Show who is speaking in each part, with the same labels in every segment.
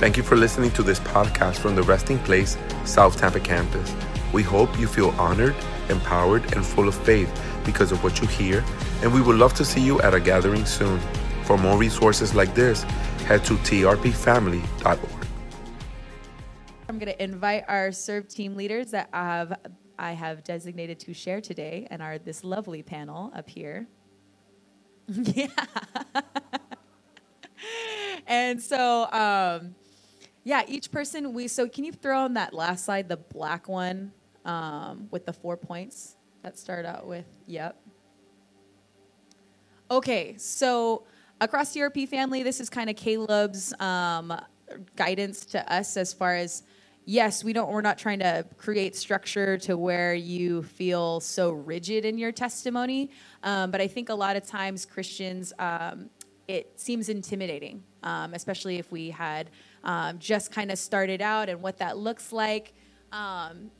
Speaker 1: Thank you for listening to this podcast from the Resting Place South Tampa campus. We hope you feel honored, empowered, and full of faith because of what you hear, and we would love to see you at a gathering soon. For more resources like this, head to trpfamily.org.
Speaker 2: I'm going to invite our serve team leaders that I have I have designated to share today and are this lovely panel up here. yeah. and so um, yeah, each person we so can you throw on that last slide the black one um, with the four points that start out with yep. Okay, so across the RP family, this is kind of Caleb's um, guidance to us as far as yes, we don't we're not trying to create structure to where you feel so rigid in your testimony, um, but I think a lot of times Christians um, it seems intimidating, um, especially if we had um, just kind of started out and what that looks like. Um,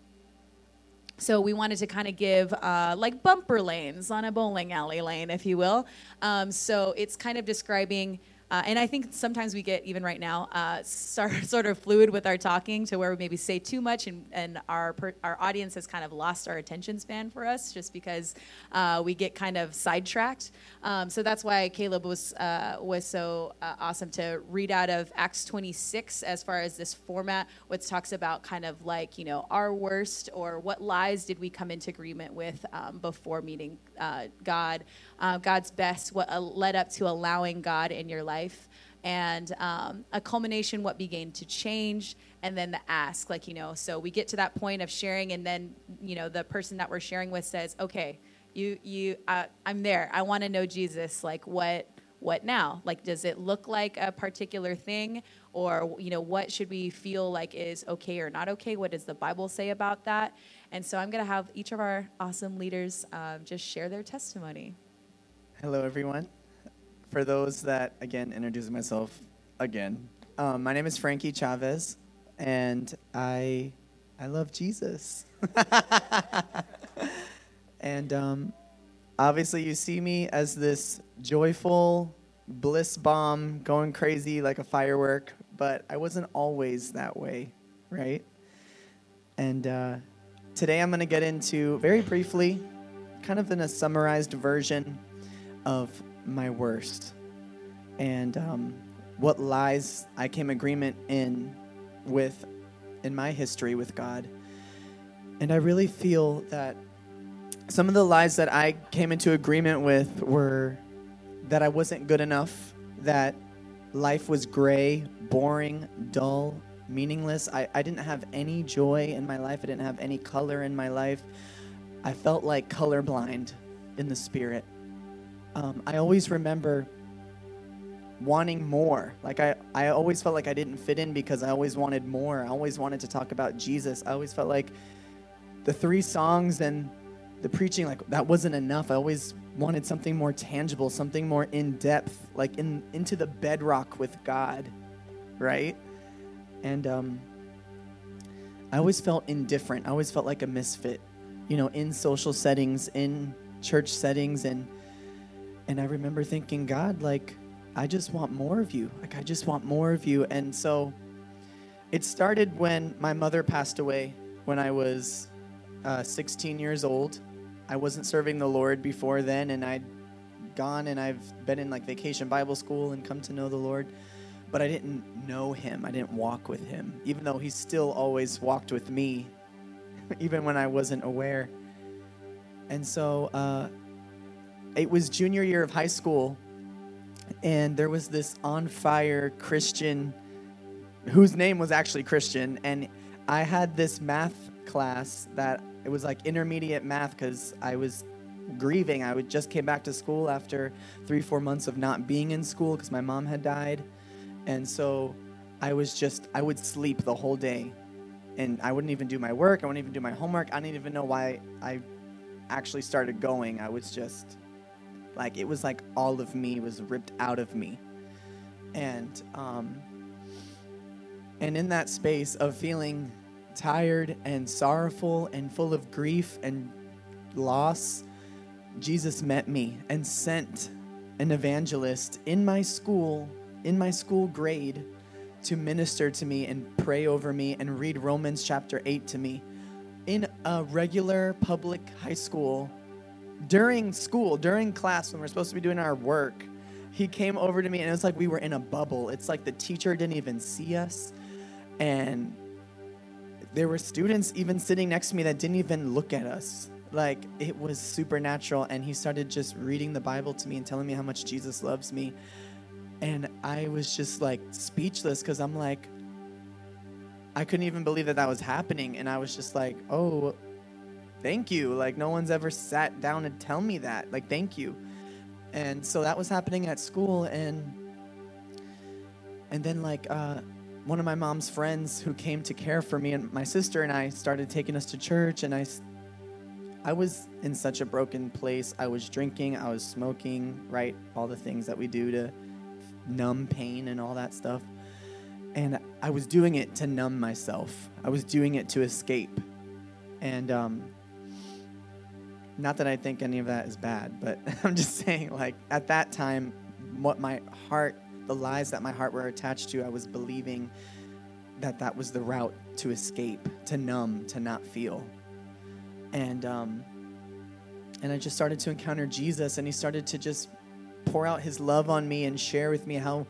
Speaker 2: so we wanted to kind of give uh, like bumper lanes on a bowling alley lane, if you will. Um, so it's kind of describing uh, and I think sometimes we get, even right now, uh, start, sort of fluid with our talking to where we maybe say too much and, and our, per, our audience has kind of lost our attention span for us just because uh, we get kind of sidetracked. Um, so that's why Caleb was, uh, was so uh, awesome to read out of Acts 26 as far as this format, which talks about kind of like, you know, our worst or what lies did we come into agreement with um, before meeting uh, God uh, God's best, what uh, led up to allowing God in your life, and um, a culmination, what began to change, and then the ask. Like, you know, so we get to that point of sharing, and then, you know, the person that we're sharing with says, okay, you, you, uh, I'm there. I want to know Jesus. Like, what, what now? Like, does it look like a particular thing? Or, you know, what should we feel like is okay or not okay? What does the Bible say about that? And so I'm going to have each of our awesome leaders um, just share their testimony.
Speaker 3: Hello, everyone. For those that, again, introduce myself again, um, my name is Frankie Chavez, and I, I love Jesus. and um, obviously, you see me as this joyful bliss bomb going crazy like a firework, but I wasn't always that way, right? And uh, today I'm going to get into, very briefly, kind of in a summarized version, of my worst and um, what lies I came agreement in with in my history with God. And I really feel that some of the lies that I came into agreement with were that I wasn't good enough, that life was gray, boring, dull, meaningless. I, I didn't have any joy in my life, I didn't have any color in my life. I felt like colorblind in the spirit um, I always remember wanting more. Like I, I always felt like I didn't fit in because I always wanted more. I always wanted to talk about Jesus. I always felt like the three songs and the preaching, like that wasn't enough. I always wanted something more tangible, something more in depth, like in into the bedrock with God, right? And um, I always felt indifferent. I always felt like a misfit, you know, in social settings, in church settings, and and I remember thinking, God, like, I just want more of you. Like, I just want more of you. And so it started when my mother passed away when I was uh, 16 years old. I wasn't serving the Lord before then, and I'd gone and I've been in like vacation Bible school and come to know the Lord, but I didn't know Him. I didn't walk with Him, even though He still always walked with me, even when I wasn't aware. And so, uh, it was junior year of high school, and there was this on fire Christian whose name was actually Christian, and I had this math class that it was like intermediate math because I was grieving. I would just came back to school after three, four months of not being in school because my mom had died, and so I was just I would sleep the whole day, and I wouldn't even do my work. I wouldn't even do my homework. I didn't even know why I actually started going. I was just like it was like all of me was ripped out of me. And um and in that space of feeling tired and sorrowful and full of grief and loss, Jesus met me and sent an evangelist in my school, in my school grade, to minister to me and pray over me and read Romans chapter 8 to me in a regular public high school during school, during class when we're supposed to be doing our work. He came over to me and it was like we were in a bubble. It's like the teacher didn't even see us. And there were students even sitting next to me that didn't even look at us. Like it was supernatural. And he started just reading the Bible to me and telling me how much Jesus loves me. And I was just like speechless because I'm like, I couldn't even believe that that was happening. And I was just like, oh, thank you. Like, no one's ever sat down and tell me that. Like, thank you. And so that was happening at school. And, and then, like, uh, one of my mom's friends who came to care for me and my sister and I started taking us to church. And I, I was in such a broken place. I was drinking, I was smoking, right? All the things that we do to numb pain and all that stuff. And I was doing it to numb myself. I was doing it to escape. And um, not that I think any of that is bad, but I'm just saying, like, at that time, what my heart, the lies that my heart were attached to, I was believing that that was the route to escape, to numb, to not feel. And, um, and I just started to encounter Jesus, and he started to just pour out his love on me and share with me how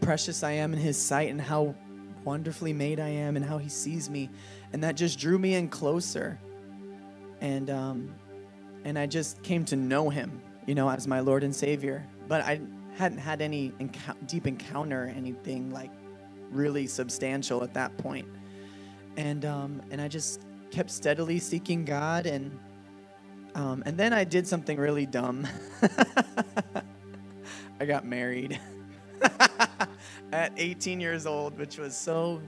Speaker 3: precious I am in his sight and how wonderfully made I am and how he sees me. And that just drew me in closer. And um, and I just came to know him, you know, as my Lord and Savior. But I hadn't had any deep encounter, anything like really substantial at that point. And um, and I just kept steadily seeking God, and um, and then I did something really dumb. I got married at 18 years old, which was so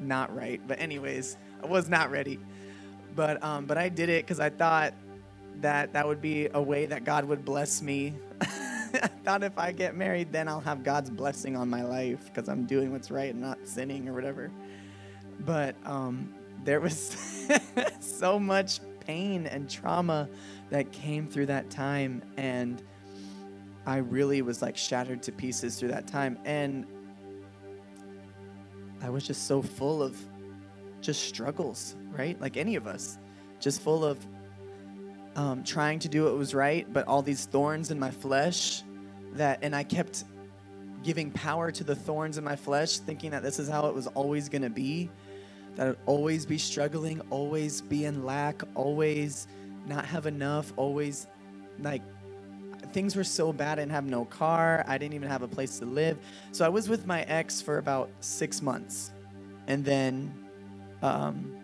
Speaker 3: not right. But anyways, I was not ready. But um, but I did it because I thought that that would be a way that God would bless me. I thought if I get married, then I'll have God's blessing on my life because I'm doing what's right and not sinning or whatever. But um, there was so much pain and trauma that came through that time, and I really was like shattered to pieces through that time. And I was just so full of just struggles, right? Like any of us, just full of um, trying to do what was right, but all these thorns in my flesh that, and I kept giving power to the thorns in my flesh, thinking that this is how it was always going to be, that I'd always be struggling, always be in lack, always not have enough, always like things were so bad. I didn't have no car. I didn't even have a place to live. So I was with my ex for about six months. And then um,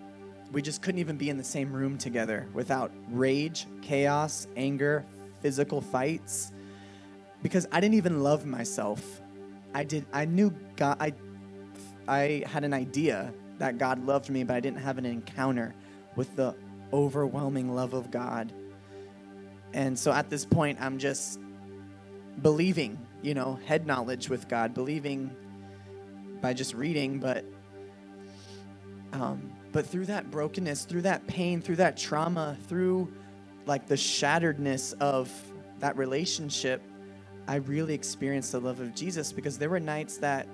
Speaker 3: we just couldn't even be in the same room together without rage, chaos, anger, physical fights. Because I didn't even love myself. I did I knew God I I had an idea that God loved me, but I didn't have an encounter with the overwhelming love of God and so at this point, I'm just believing, you know, head knowledge with God, believing by just reading, but um, but through that brokenness, through that pain, through that trauma, through like the shatteredness of that relationship, I really experienced the love of Jesus because there were nights that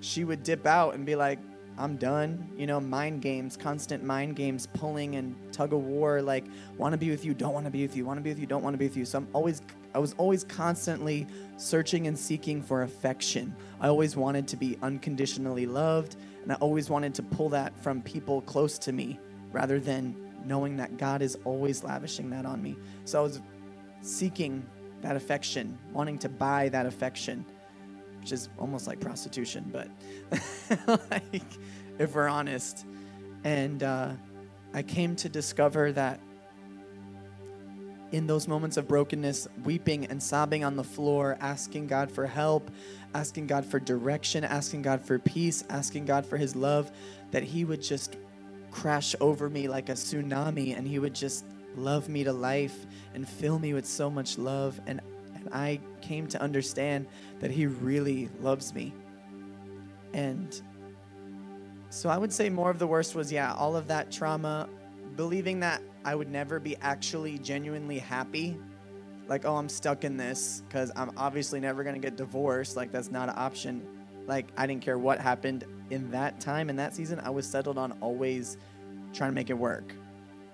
Speaker 3: she would dip out and be like, I'm done. You know, mind games, constant mind games, pulling and tug of war, like want to be with you, don't want to be with you, want to be with you, don't want to be with you. So I'm always, I was always constantly searching and seeking for affection. I always wanted to be unconditionally loved, and I always wanted to pull that from people close to me rather than knowing that God is always lavishing that on me. So I was seeking that affection, wanting to buy that affection which is almost like prostitution, but like, if we're honest. And uh, I came to discover that in those moments of brokenness, weeping and sobbing on the floor, asking God for help, asking God for direction, asking God for peace, asking God for His love, that He would just crash over me like a tsunami and He would just love me to life and fill me with so much love. And I came to understand that He really loves me. And so I would say more of the worst was, yeah, all of that trauma, believing that I would never be actually genuinely happy. Like, oh, I'm stuck in this because I'm obviously never going to get divorced. Like, that's not an option. Like I didn't care what happened in that time in that season. I was settled on always trying to make it work.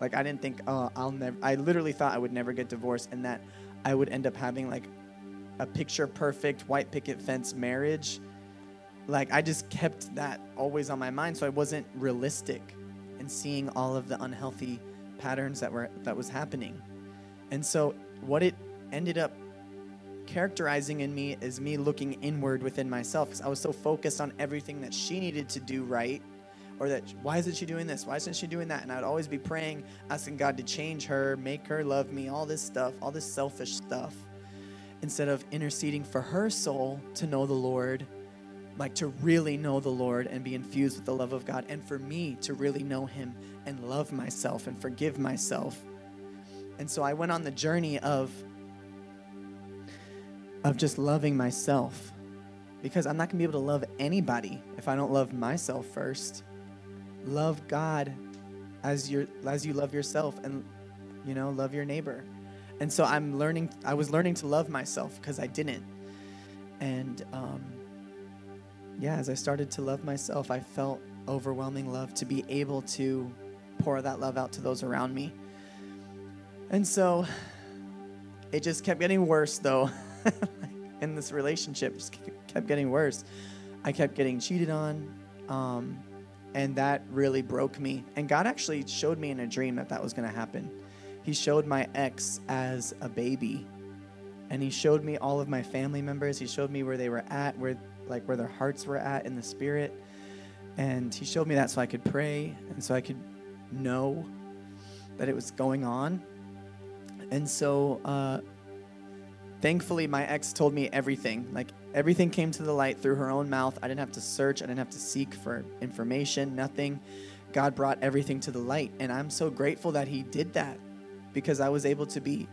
Speaker 3: Like I didn't think, oh, I'll never. I literally thought I would never get divorced, and that I would end up having like a picture perfect white picket fence marriage. Like I just kept that always on my mind, so I wasn't realistic in seeing all of the unhealthy patterns that were that was happening. And so what it ended up characterizing in me is me looking inward within myself because I was so focused on everything that she needed to do right or that why isn't she doing this? Why isn't she doing that? And I'd always be praying, asking God to change her, make her love me, all this stuff, all this selfish stuff, instead of interceding for her soul to know the Lord, like to really know the Lord and be infused with the love of God, and for me to really know Him and love myself and forgive myself. And so I went on the journey of of just loving myself because I'm not going to be able to love anybody if I don't love myself first. Love God as you as you love yourself and you know, love your neighbor. And so I'm learning I was learning to love myself because I didn't. And um yeah, as I started to love myself, I felt overwhelming love to be able to pour that love out to those around me. And so it just kept getting worse though. in this relationship just kept getting worse. I kept getting cheated on, um, and that really broke me. And God actually showed me in a dream that that was going to happen. He showed my ex as a baby, and he showed me all of my family members. He showed me where they were at, where like where their hearts were at in the spirit, and he showed me that so I could pray and so I could know that it was going on. And so uh, Thankfully, my ex told me everything. Like everything came to the light through her own mouth. I didn't have to search, I didn't have to seek for information, nothing. God brought everything to the light. And I'm so grateful that He did that because I was able to be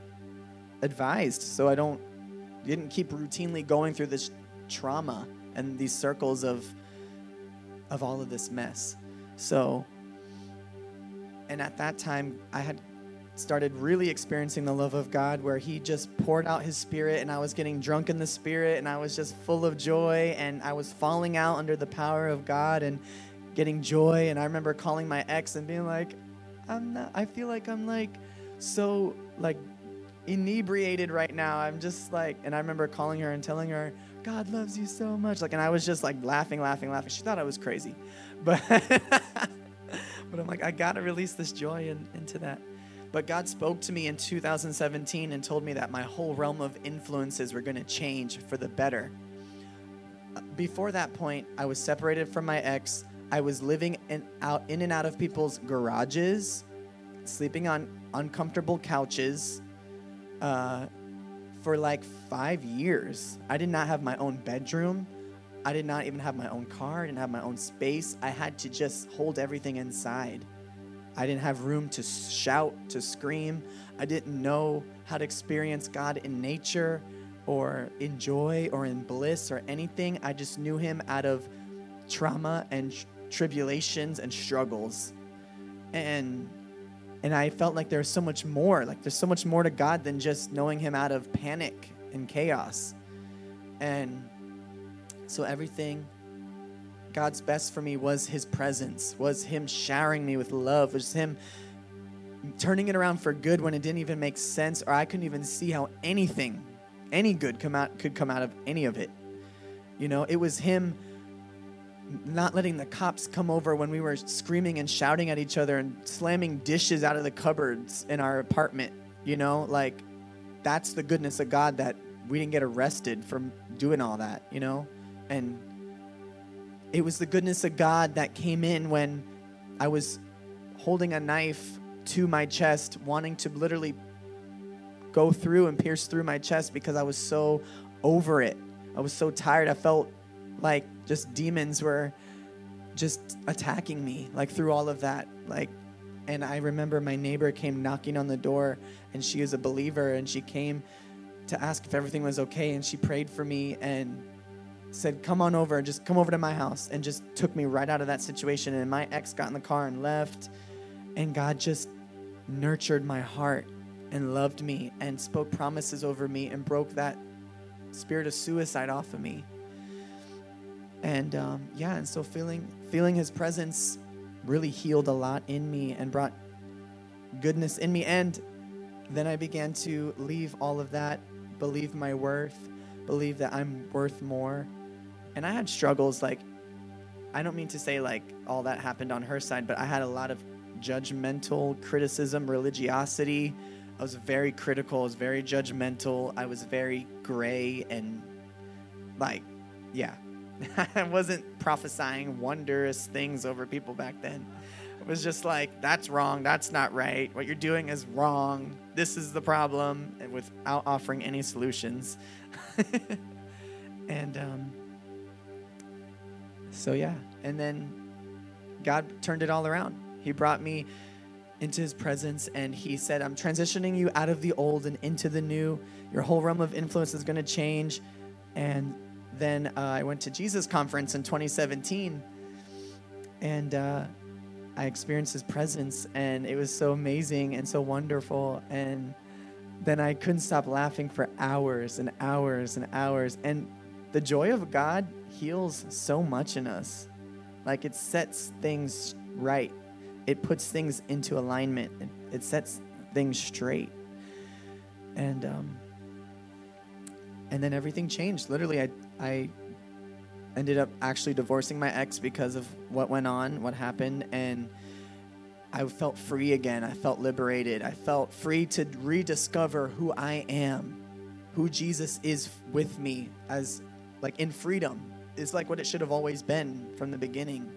Speaker 3: advised so I don't didn't keep routinely going through this trauma and these circles of of all of this mess. So and at that time I had started really experiencing the love of God where He just poured out His Spirit and I was getting drunk in the Spirit and I was just full of joy and I was falling out under the power of God and getting joy. And I remember calling my ex and being like, I'm not, I feel like I'm like so like inebriated right now. I'm just like, and I remember calling her and telling her, God loves you so much. Like, and I was just like laughing, laughing, laughing. She thought I was crazy, but, but I'm like, I gotta release this joy in, into that. But God spoke to me in 2017 and told me that my whole realm of influences were going to change for the better. Before that point, I was separated from my ex. I was living in, out, in and out of people's garages, sleeping on uncomfortable couches uh, for like five years. I did not have my own bedroom. I did not even have my own car. I didn't have my own space. I had to just hold everything inside. I didn't have room to shout, to scream. I didn't know how to experience God in nature or in joy or in bliss or anything. I just knew Him out of trauma and tribulations and struggles. And and I felt like there's so much more. Like there's so much more to God than just knowing Him out of panic and chaos. And so everything God's best for me was His presence, was Him showering me with love, was Him turning it around for good when it didn't even make sense, or I couldn't even see how anything, any good come out could come out of any of it. You know, it was Him not letting the cops come over when we were screaming and shouting at each other and slamming dishes out of the cupboards in our apartment. You know, like that's the goodness of God that we didn't get arrested from doing all that, you know? And it was the goodness of God that came in when I was holding a knife to my chest, wanting to literally go through and pierce through my chest because I was so over it. I was so tired. I felt like just demons were just attacking me, like through all of that. Like, and I remember my neighbor came knocking on the door, and she is a believer, and she came to ask if everything was okay, and she prayed for me, and said, Come on over, just come over to my house, and just took me right out of that situation. And my ex got in the car and left. And God just nurtured my heart and loved me and spoke promises over me and broke that spirit of suicide off of me. And um, yeah, and so feeling feeling His presence really healed a lot in me and brought goodness in me. And then I began to leave all of that, believe my worth, believe that I'm worth more. And I had struggles like I don't mean to say like all that happened on her side, but I had a lot of judgmental criticism, religiosity. I was very critical, I was very judgmental, I was very gray and like, yeah. I wasn't prophesying wondrous things over people back then. It was just like, that's wrong, that's not right, what you're doing is wrong, this is the problem, and without offering any solutions. and um, so, yeah. And then God turned it all around. He brought me into his presence and he said, I'm transitioning you out of the old and into the new. Your whole realm of influence is going to change. And then uh, I went to Jesus conference in 2017 and uh, I experienced his presence and it was so amazing and so wonderful. And then I couldn't stop laughing for hours and hours and hours. And the joy of God heals so much in us. Like it sets things right, it puts things into alignment, it, it sets things straight. And, um, and then everything changed. Literally, I, I ended up actually divorcing my ex because of what went on, what happened, and I felt free again. I felt liberated. I felt free to rediscover who I am, who Jesus is with me as like in freedom is like what it should have always been from the beginning.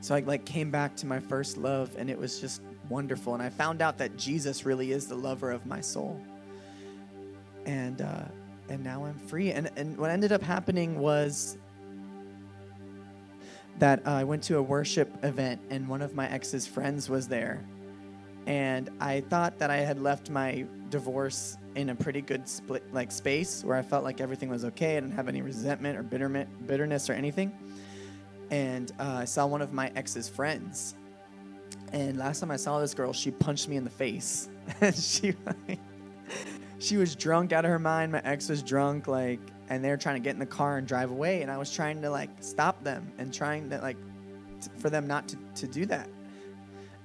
Speaker 3: So I like came back to my first love and it was just wonderful and I found out that Jesus really is the lover of my soul. And uh and now I'm free and and what ended up happening was that uh, I went to a worship event and one of my ex's friends was there. And I thought that I had left my divorce in a pretty good split like space where I felt like everything was okay. I didn't have any resentment or bitterment, bitterness or anything. And uh, I saw one of my ex's friends. And last time I saw this girl, she punched me in the face. and she like, she was drunk out of her mind. My ex was drunk, like, and they were trying to get in the car and drive away. And I was trying to like stop them and trying to like t- for them not to, to do that.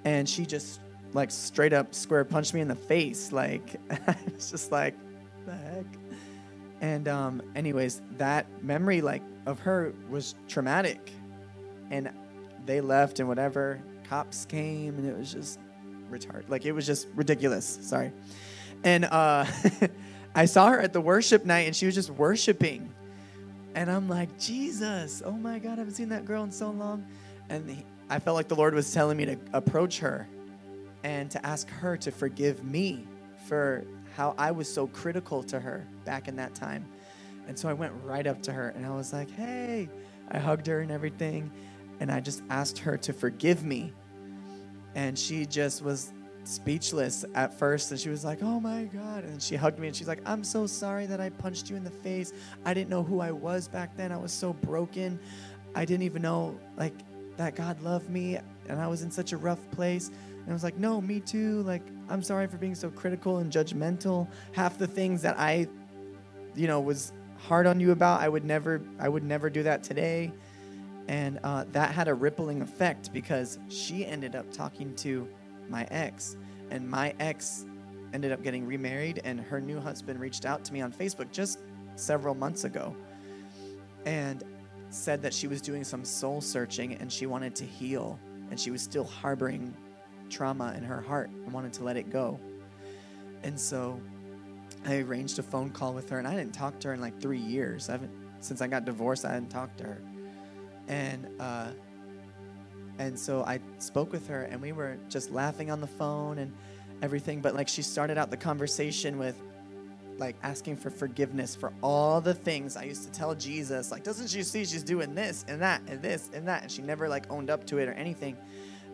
Speaker 3: And she just like straight up square punched me in the face. Like I was just like, the heck. And um, anyways, that memory like of her was traumatic, and they left and whatever. Cops came and it was just retarded. Like it was just ridiculous. Sorry. And uh, I saw her at the worship night and she was just worshiping. And I'm like, Jesus, oh my God, I haven't seen that girl in so long. And he, I felt like the Lord was telling me to approach her and to ask her to forgive me for how I was so critical to her back in that time. And so I went right up to her and I was like, hey, I hugged her and everything. And I just asked her to forgive me. And she just was speechless at first. And she was like, oh my God. And she hugged me and she's like, I'm so sorry that I punched you in the face. I didn't know who I was back then. I was so broken. I didn't even know, like, that God loved me. And I was in such a rough place. And I was like, no, me too. Like, I'm sorry for being so critical and judgmental. Half the things that I, you know, was hard on you about, I would never, I would never do that today. And uh, that had a rippling effect because she ended up talking to my ex, and my ex ended up getting remarried, and her new husband reached out to me on Facebook just several months ago, and said that she was doing some soul searching and she wanted to heal, and she was still harboring trauma in her heart and wanted to let it go. And so I arranged a phone call with her, and I didn't talk to her in like three years. I haven't since I got divorced. I hadn't talked to her, and uh, and so I spoke with her, and we were just laughing on the phone and everything. But like she started out the conversation with like asking for forgiveness for all the things I used to tell Jesus. Like, doesn't she see she's doing this and that and this and that? And she never like owned up to it or anything.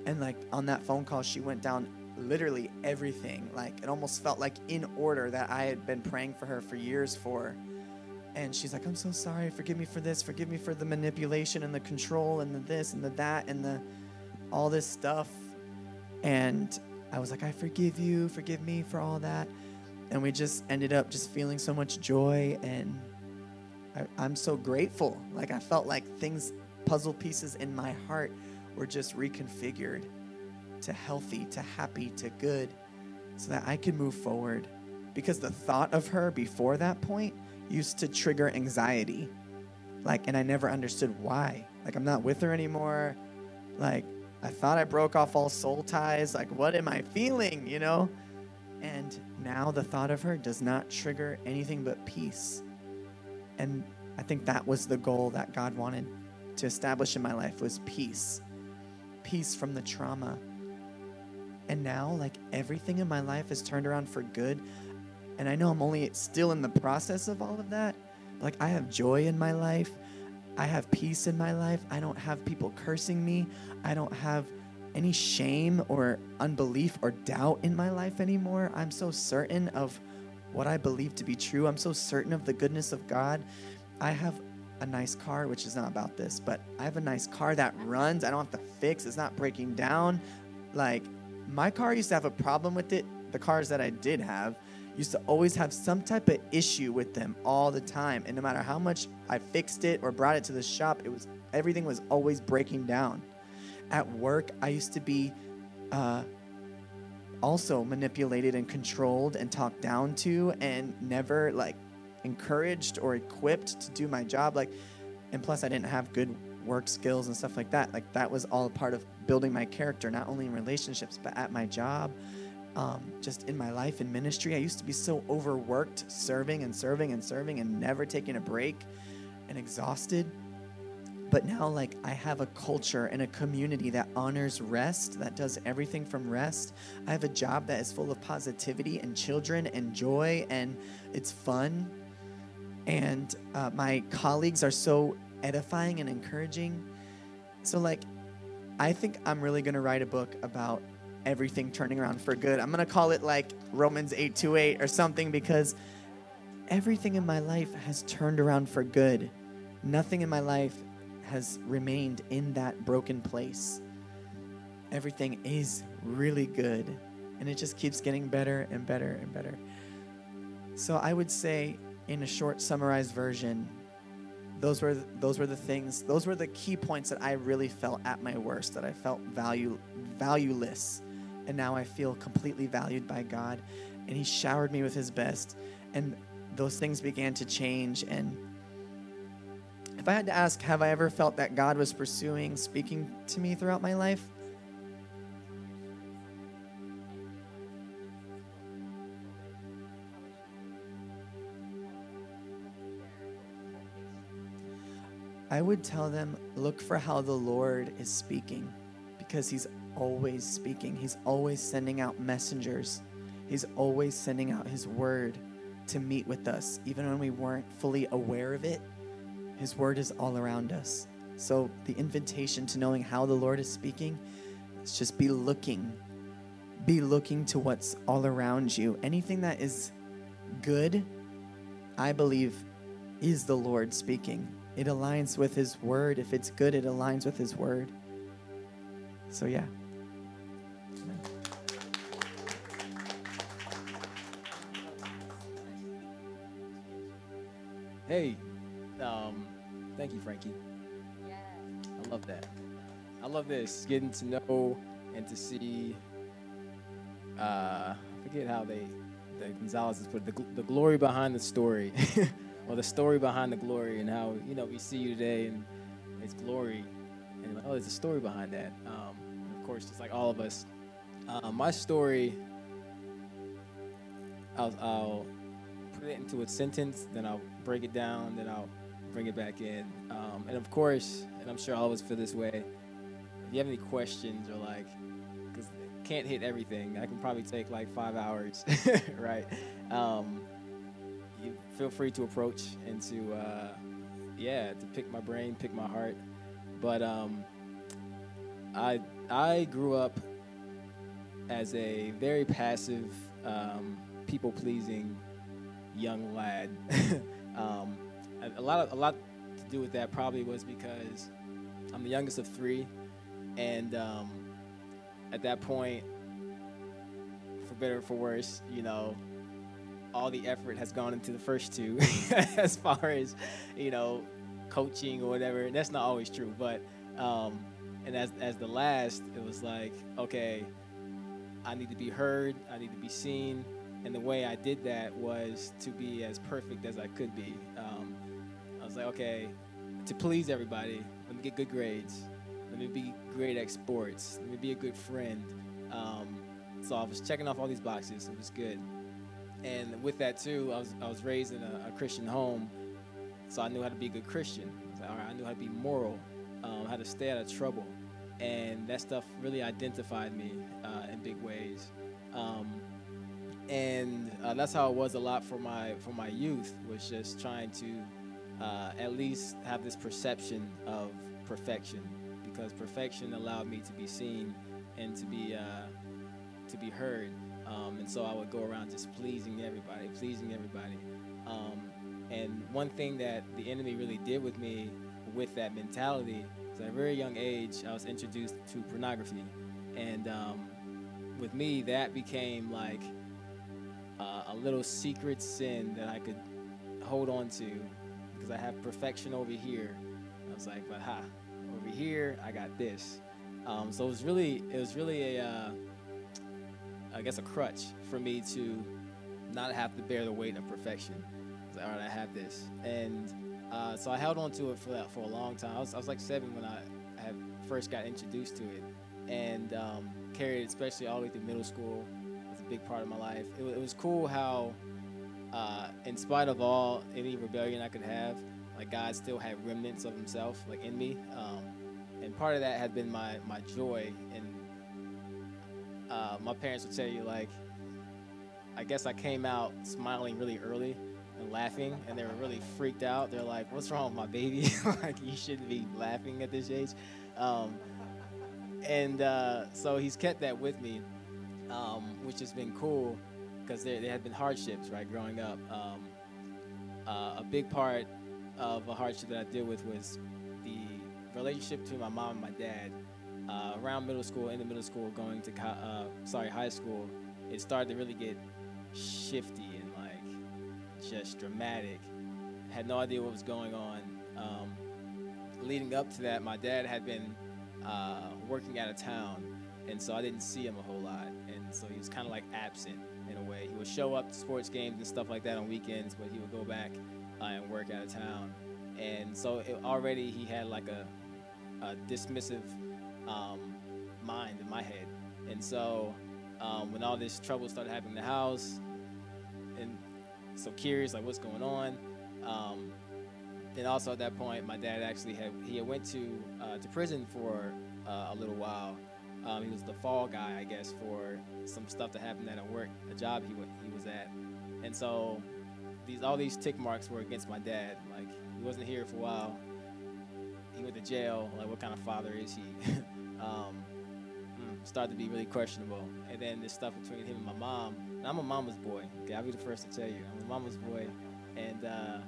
Speaker 3: And like on that phone call, she went down literally everything. Like it almost felt like in order that I had been praying for her for years for. And she's like, I'm so sorry. Forgive me for this. Forgive me for the manipulation and the control and the this and the that and the all this stuff. And I was like, I forgive you. Forgive me for all that. And we just ended up just feeling so much joy and I, I'm so grateful. Like I felt like things, puzzle pieces in my heart were just reconfigured to healthy, to happy, to good, so that I could move forward. Because the thought of her before that point used to trigger anxiety. Like, and I never understood why. Like, I'm not with her anymore. Like, I thought I broke off all soul ties. Like, what am I feeling, you know? And now the thought of her does not trigger anything but peace. And I think that was the goal that God wanted to establish in my life was peace. Peace from the trauma. And now like everything in my life is turned around for good. And I know I'm only still in the process of all of that. Like I have joy in my life. I have peace in my life. I don't have people cursing me. I don't have any shame or unbelief or doubt in my life anymore. I'm so certain of what I believe to be true. I'm so certain of the goodness of God. I have a nice car, which is not about this, but I have a nice car that runs. I don't have to fix. It's not breaking down. Like my car used to have a problem with it. The cars that I did have used to always have some type of issue with them all the time. And no matter how much I fixed it or brought it to the shop, it was everything was always breaking down. At work, I used to be uh, also manipulated and controlled and talked down to and never like encouraged or equipped to do my job like and plus I didn't have good work skills and stuff like that like that was all a part of building my character not only in relationships but at my job um, just in my life in ministry I used to be so overworked serving and serving and serving and never taking a break and exhausted but now, like, I have a culture and a community that honors rest, that does everything from rest. I have a job that is full of positivity and children and joy, and it's fun. And uh, my colleagues are so edifying and encouraging. So, like, I think I'm really to write a book about everything turning around for good. I'm to call it like Romans 8 to 8 or something because everything in my life has turned around for good. Nothing in my life has remained in that broken place. Everything is really good, and it just keeps getting better and better and better. So I would say, in a short summarized version, those were those were the things. Those were the key points that I really felt at my worst. That I felt value valueless, and now I feel completely valued by God, and He showered me with His best, and those things began to change and if I had to ask, have I ever felt that God was pursuing, speaking to me throughout my life? I would tell them, look for how the Lord is speaking because He's always speaking. He's always sending out messengers. He's always sending out His word to meet with us, even when we weren't fully aware of it. His word is all around us. So, the invitation to knowing how the Lord is speaking is just be looking. Be looking to what's all around you. Anything that is good, I believe, is the Lord speaking. It aligns with His word. If it's good, it aligns with His word. So, yeah.
Speaker 4: Hey, um, thank you, Frankie. Yeah. I love that. I love this, getting to know and to see. Uh, I forget how they, the Gonzalez put it, the, the glory behind the story, or the story behind the glory, and how you know we see you today and it's glory, and like, oh, there's a story behind that. Um, of course, just like all of us, uh, my story. I'll, I'll put it into a sentence, then I'll break it down, then I'll bring it back in. Um, and of course, and I'm sure all of us feel this way. If you have any questions or like, because can't hit everything, I can probably take like five hours, right? Um, feel free to approach and to, uh, yeah, to pick my brain, pick my heart. But um, I I grew up as a very passive, um, people pleasing young lad. um, a lot of a lot to do with that probably was because I'm the youngest of three, and um, at that point, for better or for worse, you know, all the effort has gone into the first two, as far as you know, coaching or whatever. And that's not always true, but um, and as as the last, it was like, okay, I need to be heard, I need to be seen, and the way I did that was to be as perfect as I could be. Um, I was like, okay, to please everybody, let me get good grades, let me be great at sports, let me be a good friend. Um, so I was checking off all these boxes. It was good. And with that too, I was I was raised in a, a Christian home, so I knew how to be a good Christian. I, knew how to be moral, um, how to stay out of trouble, and that stuff really identified me uh, in big ways. Um, and uh, that's how it was a lot for my for my youth was just trying to uh, at least have this perception of perfection because perfection allowed me to be seen and to be uh, to be heard. Um, and so I would go around just pleasing everybody, pleasing everybody. Um, and one thing that the enemy really did with me with that mentality is at a very young age, I was introduced to pornography. And um, with me, that became like uh, a little secret sin that I could hold on to because I have perfection over here. I was like, but ha, over here, I got this. Um, so it was really, it was really a, uh, I guess, a crutch for me to not have to bear the weight of perfection. Like, all right, I have this, and uh, so I held on to it for that for a long time. I was, I was like seven when I had first got introduced to it, and um, carried it, especially all the way through middle school. It was a big part of my life. It, it was cool how, uh, in spite of all any rebellion I could have, like God still had remnants of Himself, like in me. Um, and part of that had been my my joy uh, my parents would tell you like i guess i came out smiling really early and laughing and they were really freaked out. They're like what's wrong with my baby? Like you shouldn't be laughing at this age. Um, and uh, so he's kept that with me um, which has been cool because there, there had been hardships right growing up. Um, uh, a big part of a hardship that i deal with was the relationship between my mom and my dad uh, around middle school, in the middle school, going to co- uh, sorry high school, it started to really get shifty and like just dramatic. Had no idea what was going on. Um, leading up to that, my dad had been uh, working out of town, and so I didn't see him a whole lot, and so he was kind of like absent in a way. He would show up to sports games and stuff like that on weekends, but he would go back uh, and work out of town, and so it, already he had like a, a dismissive um, mind in my head. And so um, when all this trouble started happening in the house, and so curious like what's going on. Um, and also at that point, my dad actually had he had went to uh, to prison for uh, a little while. Um, he was the fall guy, I guess, for some stuff that happened at a work, a job he went, he was at. And so these all these tick marks were against my dad. Like he wasn't here for a while. He went to jail. Like what kind of father is he? um, started to be really questionable. And then this stuff between him and my mom. And I'm a mama's boy. Okay, I'll be the first to tell you. I'm a mama's boy, and uh,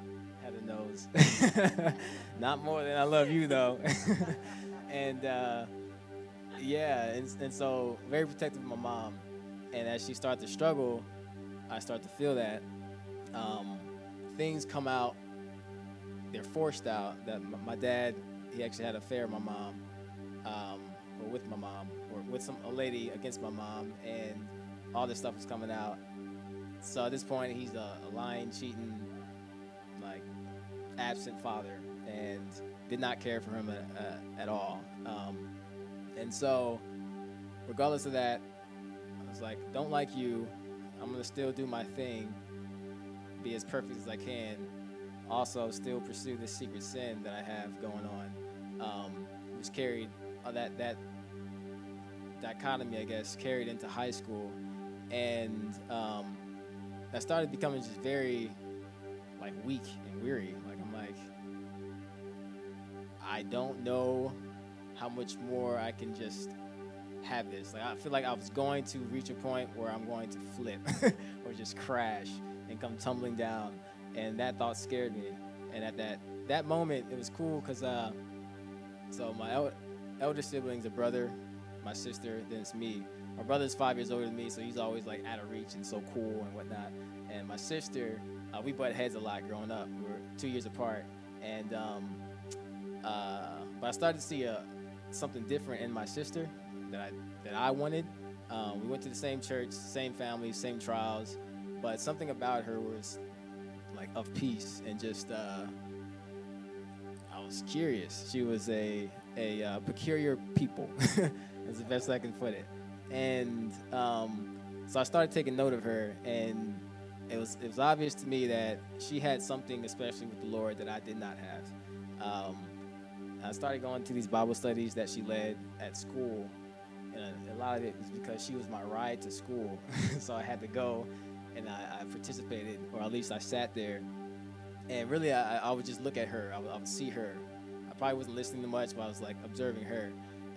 Speaker 4: had a nose. Not more than I love you though. and uh, yeah, and, and so very protective of my mom. And as she started to struggle, I start to feel that um, things come out. They're forced out. That my dad, he actually had an affair with my mom. Um, or with my mom or with some a lady against my mom, and all this stuff was coming out. So at this point, he's a, a lying, cheating, like absent father, and did not care for him at, uh, at all. Um, and so, regardless of that, I was like, don't like you. I'm gonna still do my thing, be as perfect as I can. Also, still pursue this secret sin that I have going on, um, which carried uh, that that dichotomy, I guess, carried into high school, and um, I started becoming just very like weak and weary. Like I'm like, I don't know how much more I can just have this. Like I feel like I was going to reach a point where I'm going to flip or just crash and come tumbling down, and that thought scared me. And at that that moment, it was cool because uh, so my el- elder sibling's a brother my sister, then it's me. My brother's five years older than me, so he's always like out of reach and so cool and whatnot. And my sister, uh, we butt heads a lot growing up. We were two years apart, and um, uh, but I started to see a, something different in my sister that I that I wanted. Um, we went to the same church, same family, same trials, but something about her was like of peace and just uh, I was curious. She was a a uh, peculiar people. That's the best I can put it. And um, so I started taking note of her, and it was it was obvious to me that she had something, especially with the Lord, that I did not have. Um, I started going to these Bible studies that she led at school, and a, lot of it was because she was my ride to school, so I had to go, and I, I, participated, or at least I sat there, and really I, I would just look at her, I would, I would see her. I probably wasn't listening to much, but I was like observing her,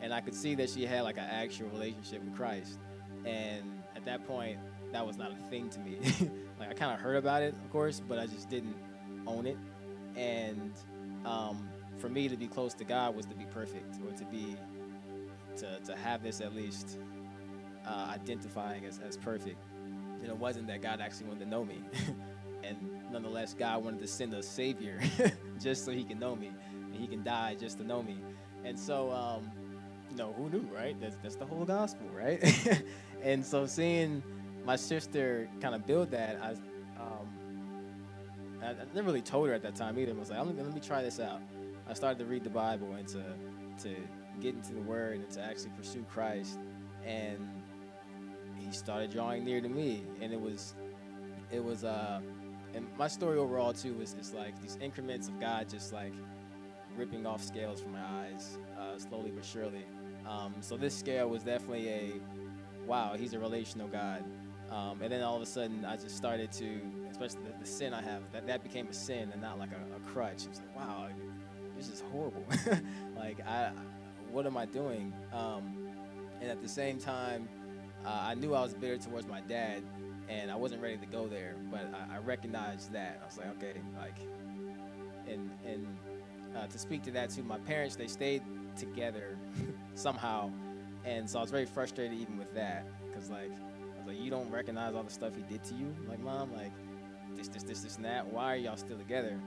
Speaker 4: and I could see that she had like an actual relationship with Christ, and at that point, that was not a thing to me. like I kind of heard about it, of course, but I just didn't own it, and um, for me to be close to God was to be perfect or to be to, to have this at least uh, identifying as, as perfect. And it wasn't that God actually wanted to know me. and nonetheless, God wanted to send a savior just so he can know me and he can die just to know me. And so, um, you know, who knew, right? That's, that's the whole gospel, right? and so seeing my sister kind of build that, I, um, I, I, never really told her at that time either. I was like, let me try this out. I started to read the Bible and to to get into the Word and to actually pursue Christ, and He started drawing near to me, and it was it was uh, and my story overall too is like these increments of God just like ripping off scales from my eyes, uh, slowly but surely. Um, so this scale was definitely a wow, He's a relational God. Um, and then all of a sudden, I just started to, especially the, the, sin I have, that, that became a sin and not like a, a crutch. It was like, wow, this is horrible. like, I, what am I doing? Um, and at the same time, uh, I knew I was bitter towards my dad, and I wasn't ready to go there. But I, I recognized that. I was like, okay, like, and and uh, to speak to that too, my parents they stayed together somehow, and so I was very frustrated even with that because like I was like, you don't recognize all the stuff he did to you, like mom, like this, this, this, this, and that. Why are y'all still together?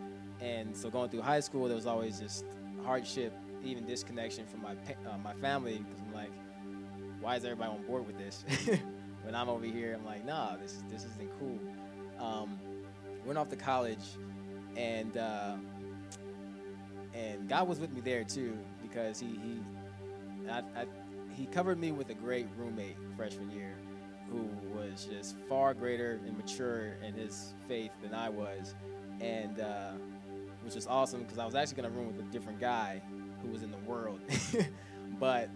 Speaker 4: And so going through high school, there was always just hardship, even disconnection from my uh, my family because I'm like, why is everybody on board with this? when I'm over here, I'm like, nah, this this isn't cool. Um, went off to college, and uh, and God was with me there too because he he I, I, he covered me with a great roommate freshman year who was just far greater and mature in his faith than I was, and. Uh, which is awesome because I was actually gonna room with a different guy who was in the world, but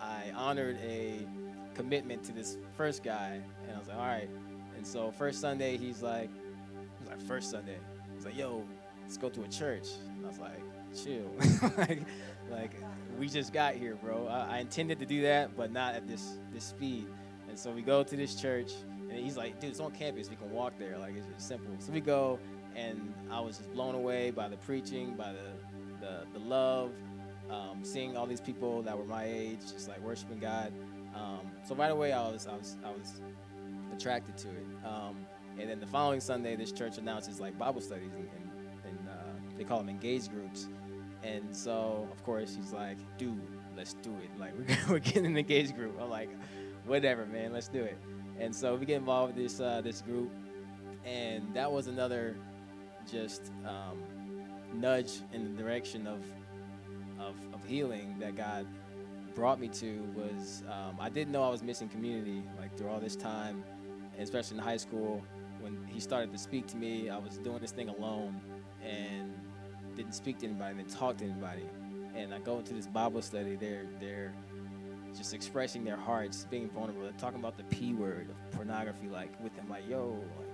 Speaker 4: I honored a commitment to this first guy, and I was like, all right. And so first Sunday, he's like, he's like first Sunday, he's like, yo, let's go to a church. And I was like, chill, like, like we just got here, bro. I, I intended to do that, but not at this this speed. And so we go to this church, and he's like, dude, it's on campus. We can walk there. Like it's just simple. So we go, and I was just blown away by the preaching, by the the, the love, um, seeing all these people that were my age, just like worshiping God. Um, so right away, I was I was I was attracted to it. Um, and then the following Sunday, this church announces like Bible studies, and, and, and uh, they call them engaged groups. And so, of course, he's like, "Dude, let's do it. Like we're, we're getting an engaged group." I'm like, "Whatever, man, let's do it." And so we get involved with this uh, this group, and that was another just um, nudge in the direction of, of, of healing that God brought me to was um, I didn't know I was missing community like through all this time, especially in high school. When he started to speak to me, I was doing this thing alone and didn't speak to anybody, didn't talk to anybody. And I go into this Bible study. They're they're just expressing their hearts, being vulnerable. They're talking about the p word of pornography, like with them, like yo, like,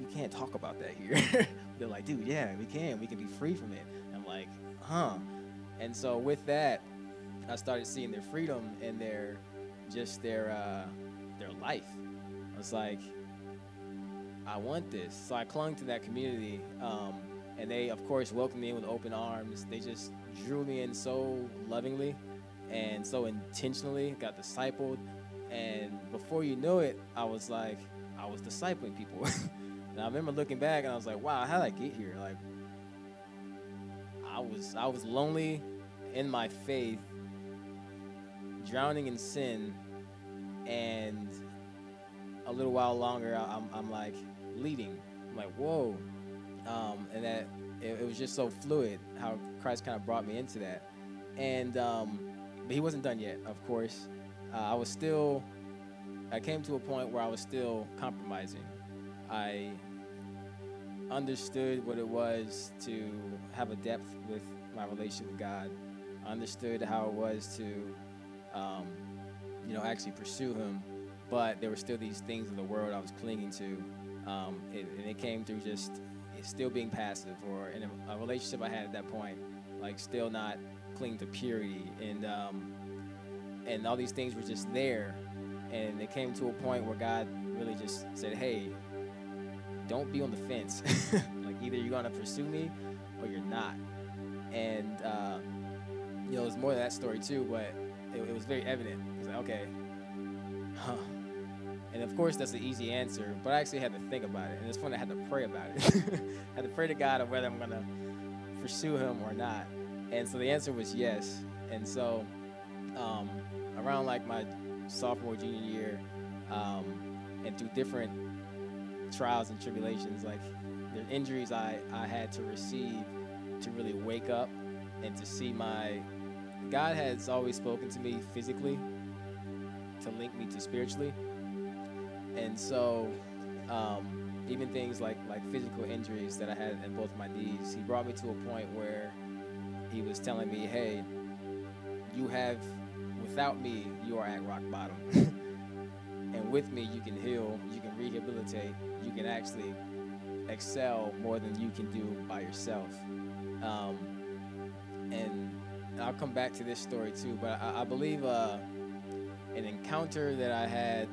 Speaker 4: you can't talk about that here. They're like, dude, yeah, we can. We can be free from it. I'm like, huh. And so with that, I started seeing their freedom and their just their uh, their life. I was like, I want this. So I clung to that community, um, and they, of course, welcomed me with open arms. They just drew me in so lovingly, and so intentionally got discipled. And before you know it, I was like, I was discipling people. and I remember looking back and I was like, wow, how did I get here? Like, I was I was lonely in my faith, drowning in sin, and a little while longer, I'm, I'm like leading. I'm like, whoa. Um, and that it, it was just so fluid how Christ kind of brought me into that. And, um, but he wasn't done yet, of course. Uh, I was still, I came to a point where I was still compromising. I understood what it was to have a depth with my relationship with God. I understood how it was to, um, you know, actually pursue Him. But there were still these things in the world I was clinging to, um, it, and it came through just still being passive, or in a, a relationship I had at that point, like still not clinging to purity, and um, and all these things were just there, and it came to a point where God really just said, "Hey, don't be on the fence. like either you're gonna pursue me or you're not." And uh, you know, it was more of that story too, but it, it was very evident. It was like, okay, huh. And of course, that's the easy answer, but I actually had to think about it, and it's fun. I had to pray about it. I had to pray to God of whether I'm gonna pursue Him or not. And so the answer was yes. And so um, around like my sophomore junior year, um, and through different trials and tribulations, like the injuries I, I had to receive to really wake up and to see my God has always spoken to me physically to link me to spiritually. And so um, even things like like physical injuries that I had in both my knees, he brought me to a point where he was telling me, "Hey, you have without me, you are at rock bottom." and with me you can heal you can rehabilitate you can actually excel more than you can do by yourself um, and i'll come back to this story too but i, I believe uh, an encounter that i had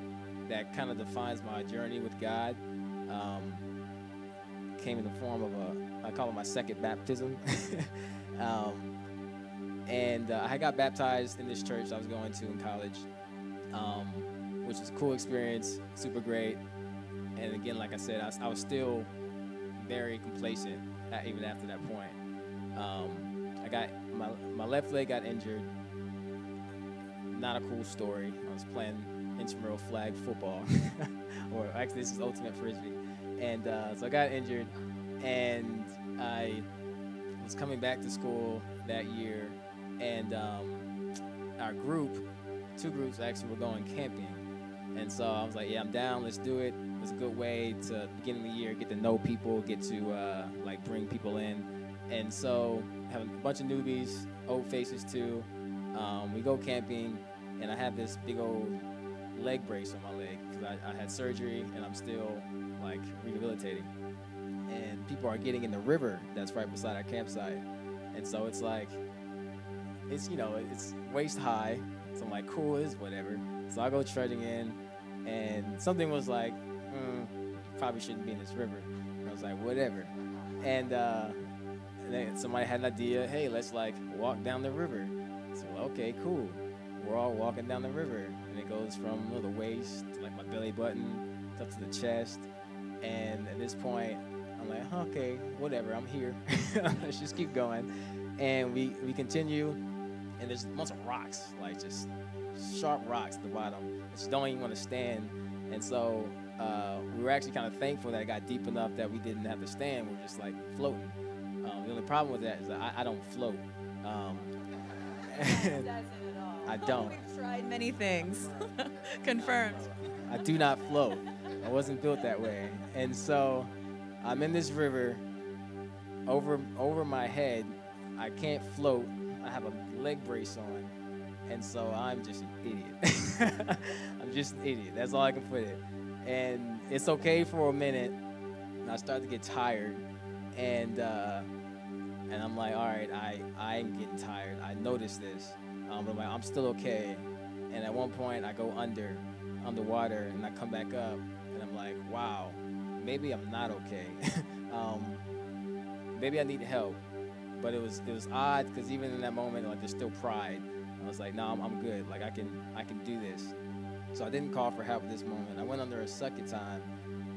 Speaker 4: that kind of defines my journey with god um, came in the form of a i call it my second baptism um, and uh, i got baptized in this church i was going to in college um, which was a cool experience, super great. And again, like I said, I, I was still very complacent even after that point. Um, I got my my left leg got injured. Not a cool story. I was playing intramural flag football, or actually this is ultimate frisbee, and uh, so I got injured, and I was coming back to school that year, and um, our group, two groups actually were going camping. And so I was like, yeah, I'm down. Let's do it. It's a good way to beginning the year get to know people, get to uh, like bring people in. And so have a bunch of newbies, old faces too. Um, we go camping, and I have this big old leg brace on my leg because I, I had surgery and I'm still like rehabilitating. And people are getting in the river that's right beside our campsite. And so it's like, it's you know, it's waist high. So I'm like, cool, is whatever. So I go trudging in, and something was like, mm, probably shouldn't be in this river. And I was like, whatever. And, uh, and then somebody had an idea, hey, let's like walk down the river. So okay, cool. We're all walking down the river, and it goes from you know, the waist to like my belly button up to the chest. And at this point, I'm like, okay, whatever, I'm here. let's just keep going. And we we continue, and there's bunch of rocks, like just sharp rocks at the bottom. I just don't even want to stand. And so uh, we were actually kind of thankful that it got deep enough that we didn't have to stand. We were just like floating. Um, the only problem with that is that I, I don't float. Um, and I don't.
Speaker 2: We've tried many things. Confirmed.
Speaker 4: I do not float. I wasn't built that way. And so I'm in this river over over my head. I can't float. I have a leg brace on. And so I'm just an idiot. I'm just an idiot. That's all I can put it. And it's okay for a minute. And I start to get tired. And uh, and I'm like, all right, I, I'm getting tired. I noticed this. Um, but I'm, still okay. And at one point, I go under, underwater, and I come back up, and I'm like, wow, maybe I'm not okay. um, maybe I need help. but it was it was odd because even in that moment, like there's still pride. I was like, no, I'm, I'm good. Like I can I can do this. So I didn't call for help at this moment. I went under a second time,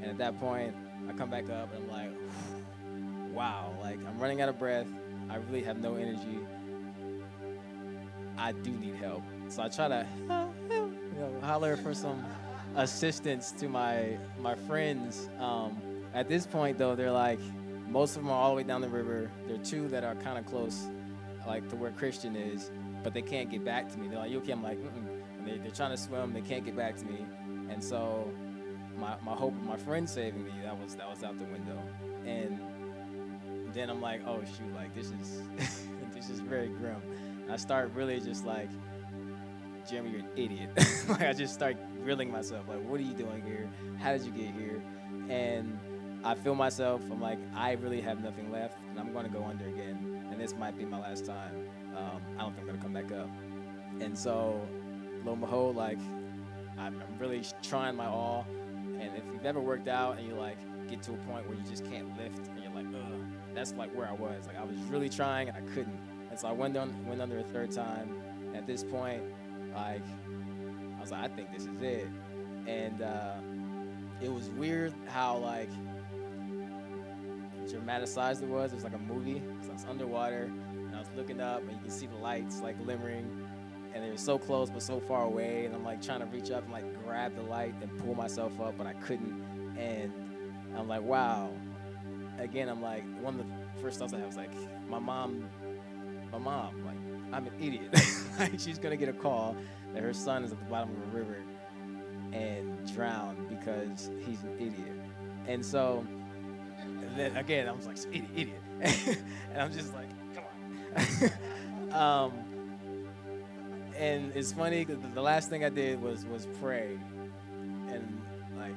Speaker 4: and at that point, I come back up and I'm like, wow, like I'm running out of breath. I really have no energy. I do need help. So I try to you know, holler for some assistance to my my friends. Um, at this point, though, they're like most of them are all the way down the river. There are two that are kind of close, like to where Christian is, but they can't get back to me. They're like, "You okay?" I'm like, they, they're trying to swim. They can't get back to me, and so my, my hope of my friend saving me that was that was out the window, and then I'm like, "Oh shoot! Like this is this is very grim." I start really just like, Jeremy, you're an idiot. like I just start grilling myself. Like, what are you doing here? How did you get here? And I feel myself. I'm like, I really have nothing left, and I'm to go under again. And this might be my last time. Um, I don't think I'm to come back up. And so, lo and behold, like, I'm, I'm really trying my all. And if you've ever worked out and you like get to a point where you just can't lift, and you're like, ugh, that's like where I was. Like I was really trying and I couldn't. And so I went down, went under a third time. At this point, like, I was like, I think this is it. And uh, it was weird how like dramatized it was. It was like a movie. So I was underwater and I was looking up and you can see the lights like glimmering and they were so close but so far away and I'm like trying to reach up and like grab the light and pull myself up but I couldn't and I'm like wow again I'm like one of the first thoughts I had was like my mom my mom like I'm an idiot. Like she's gonna get a call that her son is at the bottom of a river and drowned because he's an idiot. And so and then again I was like idiot idiot. And I'm just like come on. Um and it's funny because the last thing I did was was pray, and like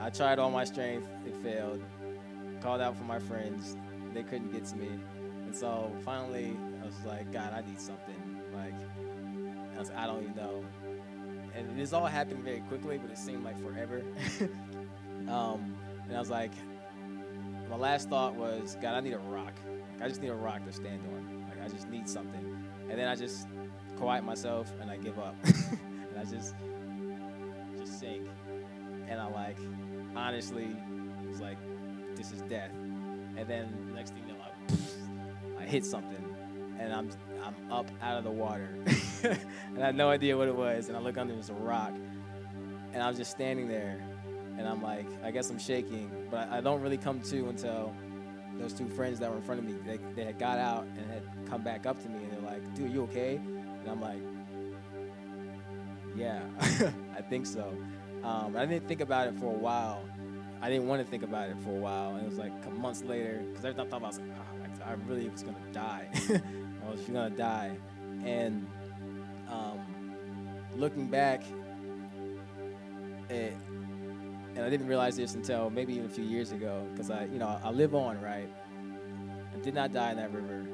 Speaker 4: I tried all my strength, it failed. Called out for my friends, they couldn't get to me, so finally I was like, God, I need something. Like I was, I don't even know, and this all happened very quickly, but it seemed like forever. um, and I was like, my last thought was, God, I need a rock. Like, I just need a rock to stand on. Like I just need something, and then I just quiet myself and I give up. and I just just sink. And I like honestly was like, this is death. And then next thing you know, hit something and I'm I'm up out of the water. and I had no idea what it was. And I look under, there's a rock. And I was just standing there. And I'm like, I guess I'm shaking. But I don't really come to until those two friends that were in front of me, they, they had got out and had come back up to me. And they're like, dude, you okay? And I'm like, yeah, I think so. Um, I didn't think about it for a while. I didn't want to think about it for a while. And it was like months later, because every time I thought about it, I was like, oh, I really was to die. I was to die. And um, looking back, it, and I didn't realize this until maybe even a few years ago, because I, you know, I live on, right? I did not die in that river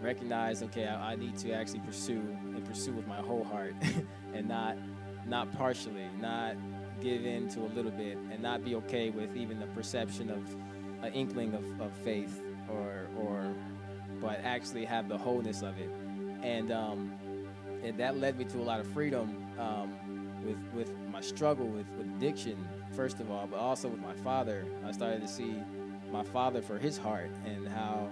Speaker 4: recognize, okay, I, I, need to actually pursue and pursue with my whole heart, and not not partially, not give in to a little bit, and not be okay with even the perception of an inkling of, of faith, or or but actually have the wholeness of it, and um, and that led me to a lot of freedom um, with with my struggle with, with addiction, first of all, but also with my father. I started to see my father for his heart and how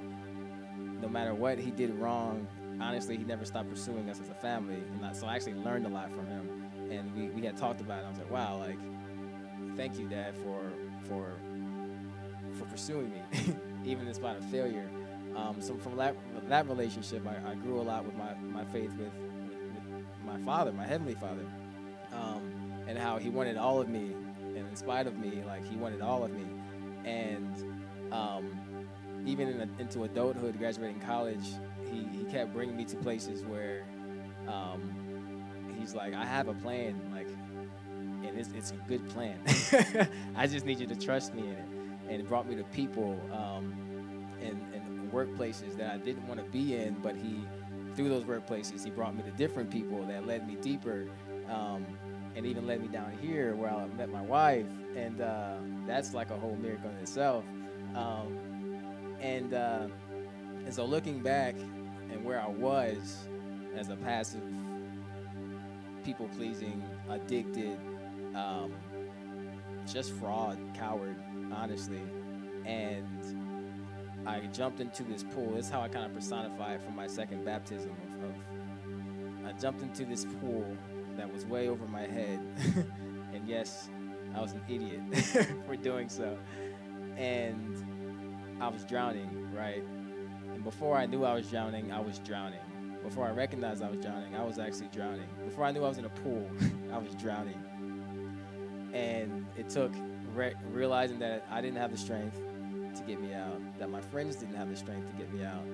Speaker 4: no matter what he did wrong, honestly, he never stopped pursuing us as a family. And I, so I actually learned a lot from him. And we, we had talked about it. I was like, wow, like, thank you, Dad, for for for pursuing me, even in spite of failure. Um, so from that that relationship, I, I, grew a lot with my, my faith with, with, my father, my heavenly father, um, and how he wanted all of me, and in spite of me, like he wanted all of me, and um, even in a, into adulthood, graduating college, he, he kept bringing me to places where um, he's like, I have a plan, like, and it's, it's a good plan. I just need you to trust me in it. And it brought me to people um, and, and workplaces that I didn't want to be in, but he, through those workplaces, he brought me to different people that led me deeper. Um, and even led me down here where I met my wife, and uh, that's like a whole miracle in itself. Um, and uh, and so looking back and where I was as a passive, people pleasing, addicted, um, just fraud, coward, honestly. And I jumped into this pool. This is how I kind of personify it from my second baptism of, of I jumped into this pool that was way over my head. and yes, I was an idiot for doing so. And I was drowning, right? And before I knew I was drowning, I was drowning. Before I recognized I was drowning, I was actually drowning. Before I knew I was in a pool, I was drowning. And it took re- realizing that I didn't have the strength to get me out, that my friends didn't have the strength to get me out,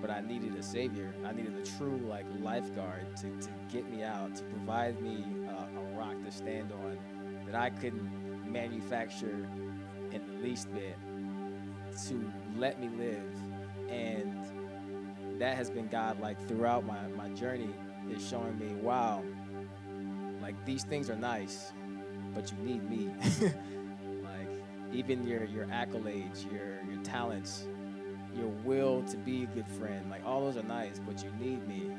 Speaker 4: but I needed a savior. I needed a true like lifeguard to, to get me out, to provide me uh, a rock to stand on that I couldn't manufacture in the least bit to let me live. And that has been God like throughout my, my journey is showing me, wow, like these things are nice, but you need me. even your your accolades, your your talents, your will to be a good friend, like all those are nice, but you need me.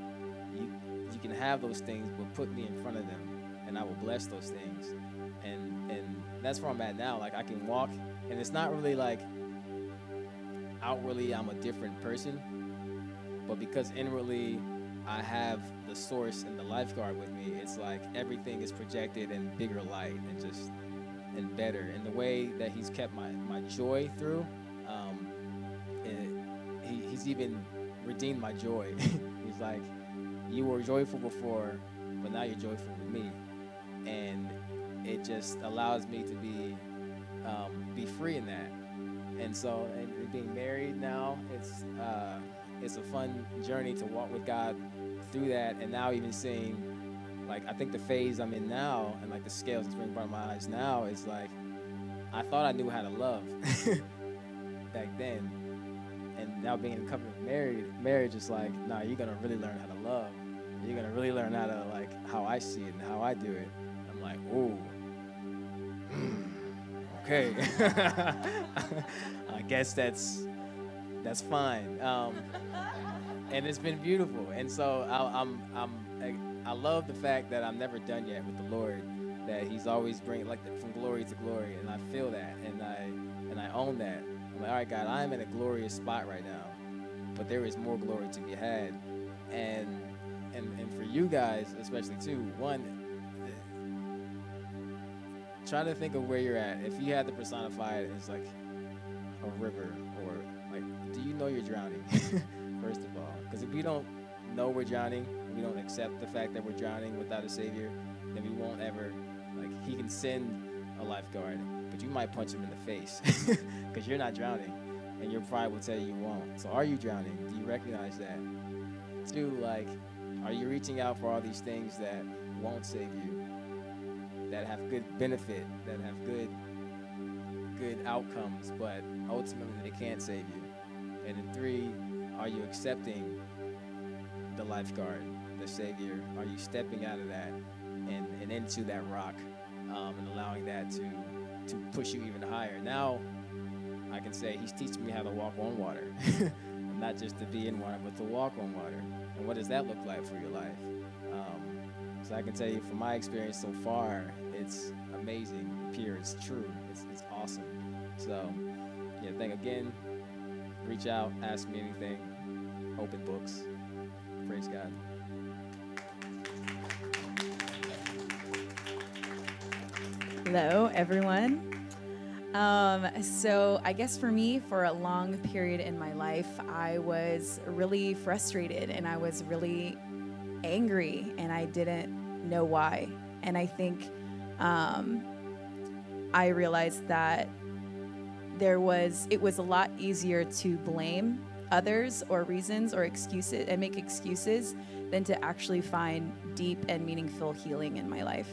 Speaker 4: You you can have those things, but put me in front of them, and I will bless those things. And and that's where I'm at now. Like I can walk, and it's not really like outwardly I'm a different person, but because inwardly I have the source and the lifeguard with me, it's like everything is projected in bigger light and just and better. And the way that he's kept my, my joy through, um, it, he, he's even redeemed my joy. he's like, you were joyful before, but now you're joyful with me. And it just allows me to be um, be free in that. And so, and, being married now, it's uh, it's a fun journey to walk with God through that. And now even seeing, like, I think the phase I'm in now, and like the scales that's bringing front of my eyes now, is like, I thought I knew how to love back then, and now being in a covenant married marriage is like, nah, you're gonna really learn how to love. You're gonna really learn how to like how I see it and how I do it. I'm like, ooh. okay. I guess that's that's fine. Um, and it's been beautiful. And so I, I'm I'm I love the fact that I'm never done yet with the Lord. That He's always bringing like from glory to glory, and I feel that, and I and I own that. I'm like, all right, God, I'm in a glorious spot right now, but there is more glory to be had, and and and for you guys especially too. One, try to think of where you're at. If you had to personify it as like a river or like, do you know you're drowning? First of all, because if we don't know we're drowning, we don't accept the fact that we're drowning without a savior, then we won't ever like. He can send a lifeguard, but you might punch him in the face because you're not drowning, and your pride will tell you you won't. So, are you drowning? Do you recognize that? Two, like, are you reaching out for all these things that won't save you? that have good benefit, that have good good outcomes, but ultimately they can't save you. And in three, are you accepting the lifeguard, the savior? Are you stepping out of that and, and into that rock um, and allowing that to to push you even higher? Now I can say he's teaching me how to walk on water. Not just to be in water, but to walk on water. And what does that look like for your life? Um, so I can tell you from my experience so far, it's amazing, pure, it's true, it's, it's awesome. So, yeah, thank again. Reach out, ask me anything. Open books. Praise God.
Speaker 2: Hello, everyone. Um, so, I guess for me, for a long period in my life, I was really frustrated and I was really angry, and I didn't know why. And I think um, I realized that there was it was a lot easier to blame others or reasons or excuses and make excuses than to actually find deep and meaningful healing in my life.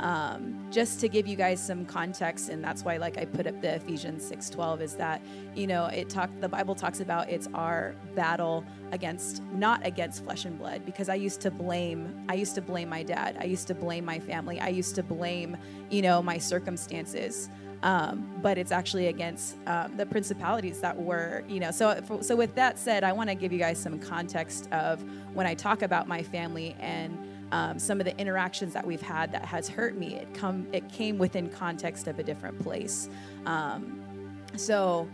Speaker 2: Um, just to give you guys some context, and that's why, like I put up the Ephesians six twelve, is that you know it talk the Bible talks about it's our battle against not against flesh and blood because I used to blame I used to blame my dad, I used to blame my family, I used to blame you know my circumstances. Um, but it's actually against um, the principalities that were, you know. So, so with that said, I want to give you guys some context of when I talk about my family and um, some of the interactions that we've had that has hurt me. It come, it came within context of a different place. Um, so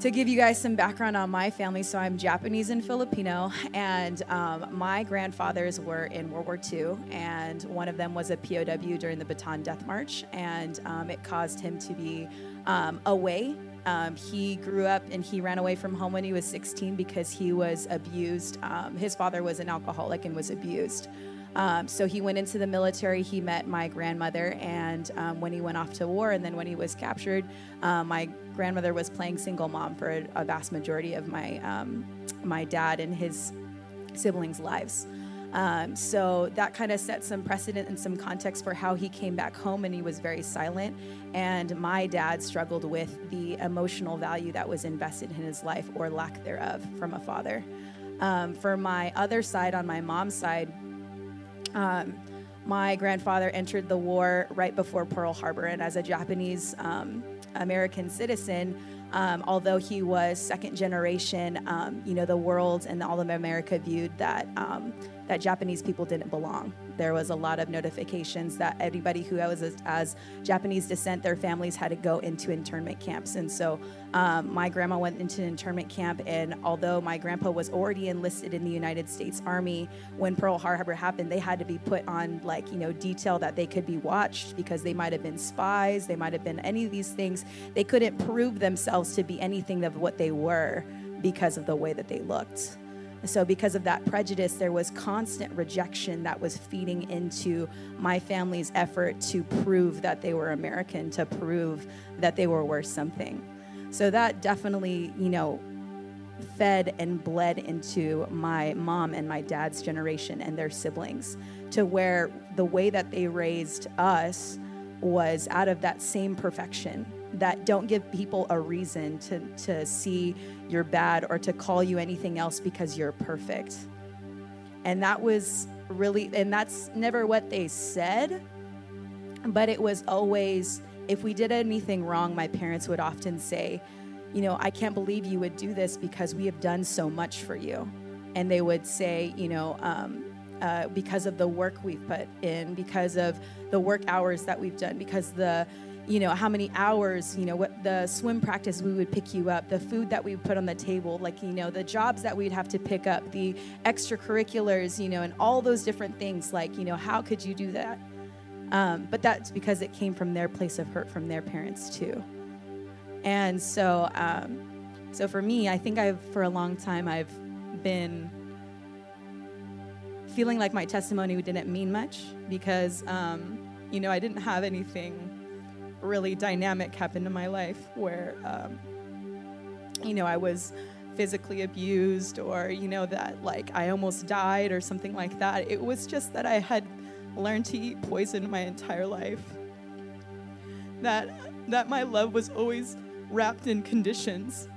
Speaker 2: to give you guys some background on my family, so I'm Japanese and Filipino, and um, my grandfathers were in World War II, and one of them was a POW during the Bataan Death March, and um, it caused him to be um, away. Um, he grew up and he ran away from home when he was 16 because he was abused. Um, his father was an alcoholic and was abused. Um, so he went into the military. He met my grandmother, and um, when he went off to war, and then when he was captured, uh, my grandmother was playing single mom for a, a vast majority of my um, my dad and his siblings' lives. Um, so that kind of set some precedent and some context for how he came back home, and he was very silent. And my dad struggled with the emotional value that was invested in his life or lack thereof from a father. Um, for my other side, on my mom's side, um, my grandfather entered the war right before Pearl Harbor, and as a Japanese um, American citizen, um, although he was second generation, um, you know, the world and all of America viewed that um, that Japanese people didn't belong. There was a lot of notifications that everybody who was as, as Japanese descent, their families had to go into internment camps. And so um, my grandma went into an internment camp, and although my grandpa was already enlisted in the United States Army, when Pearl Harbor happened, they had to be put on like you know detail that they could be watched because they might have been spies, they might have been any of these things. They couldn't prove themselves to be anything of what they were because of the way that they looked. So, because of that prejudice, there was constant rejection that was feeding into my family's effort to prove that they were American, to prove that they were worth something. So, that definitely, you know, fed and bled into my mom and my dad's generation and their siblings to where the way that they raised us was out of that same perfection that don't give people a reason to, to see you're bad or to call you anything else because you're perfect. And that was really, and that's never what they said, but it was always, if we did anything wrong, my parents would often say, You know, I can't believe you would do this because we have done so much for you. And they would say, You know, um, uh, because of the work we've put in, because of the work hours that we've done, because the you know how many hours you know what the swim practice we would pick you up the food that we put on the table like you know the jobs that we'd have to pick up the extracurriculars you know and all those different things like you know how could you do that? Um, but that's because it came from their place of hurt from their parents too. And so um, so for me i think i've for a long time i've been feeling like my testimony didn't mean much because um, you know i didn't have anything really dynamic happened in my life where, um, you know, I was physically abused or, you know, that like I almost died or something like that. It was just that I had learned to eat poison my entire life. That, that my love was always wrapped in conditions.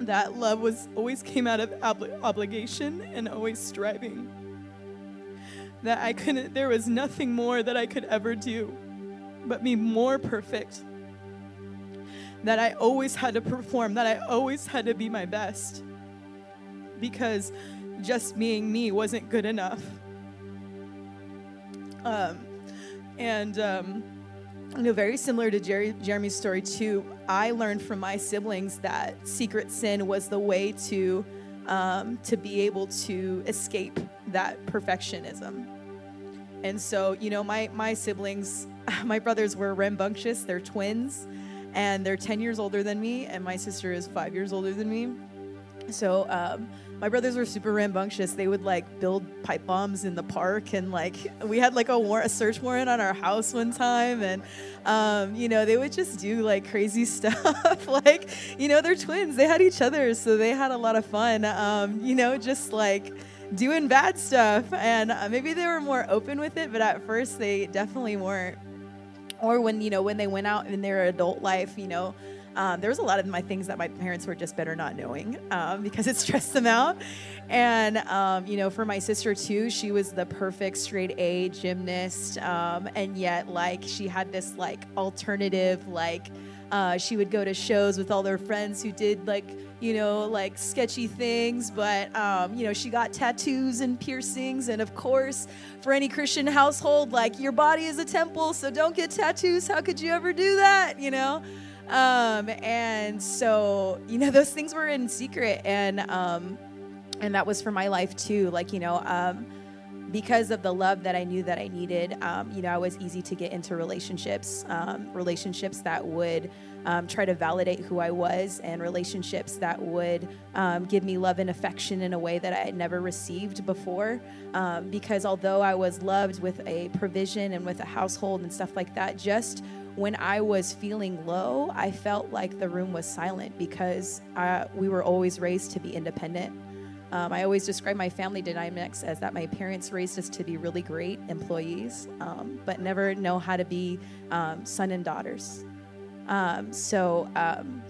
Speaker 2: That love was always came out of obli- obligation and always striving. That I couldn't, there was nothing more that I could ever do but be more perfect. That I always had to perform, that I always had to be my best. Because just being me wasn't good enough. Um, and, um, you know, very similar to Jerry, Jeremy's story, too, I learned from my siblings that secret sin was the way to, um, to be able to escape that perfectionism. And so, you know, my, my siblings, my brothers were rambunctious. They're twins, and they're 10 years older than me, and my sister is five years older than me. So, um, my brothers were super rambunctious. They would like build pipe bombs in the park, and like we had like a, war- a search warrant on our house one time, and um, you know they would just do like crazy stuff. like you know they're twins. They had each other, so they had a lot of fun. Um, you know, just like doing bad stuff. And uh, maybe they were more open with it, but at first they definitely weren't. Or when, you know, when they went out in their adult life, you know, Um, there was a lot of my things that my parents were just better not knowing um, because it stressed them out. And, um, you know, for my sister too, she was the perfect straight A gymnast. Um, and yet, like, she had this, like, alternative, like, uh, she would go to shows with all their friends who did, like, you know, like sketchy things, but, um, you know, she got tattoos and piercings. And of course, for any Christian household, like, your body is a temple, so don't get tattoos. How could you ever do that, you know? Um, and so, you know, those things were in secret. And, um, and that was for my life too. Like, you know, um, because of the love that I knew that I needed, um, you know, I was easy to get into relationships, um, relationships that would um, try to validate who I was, and relationships that would um, give me love and affection in a way that I had never received before. Um, because although I was loved with a provision and with a household and stuff like that, just when I was feeling low, I felt like the room was silent because uh, we were always raised to be independent. Um, I always describe my family dynamics as that my parents raised us to be really great employees, um, but never know how to be um, son and daughters. Um, so um,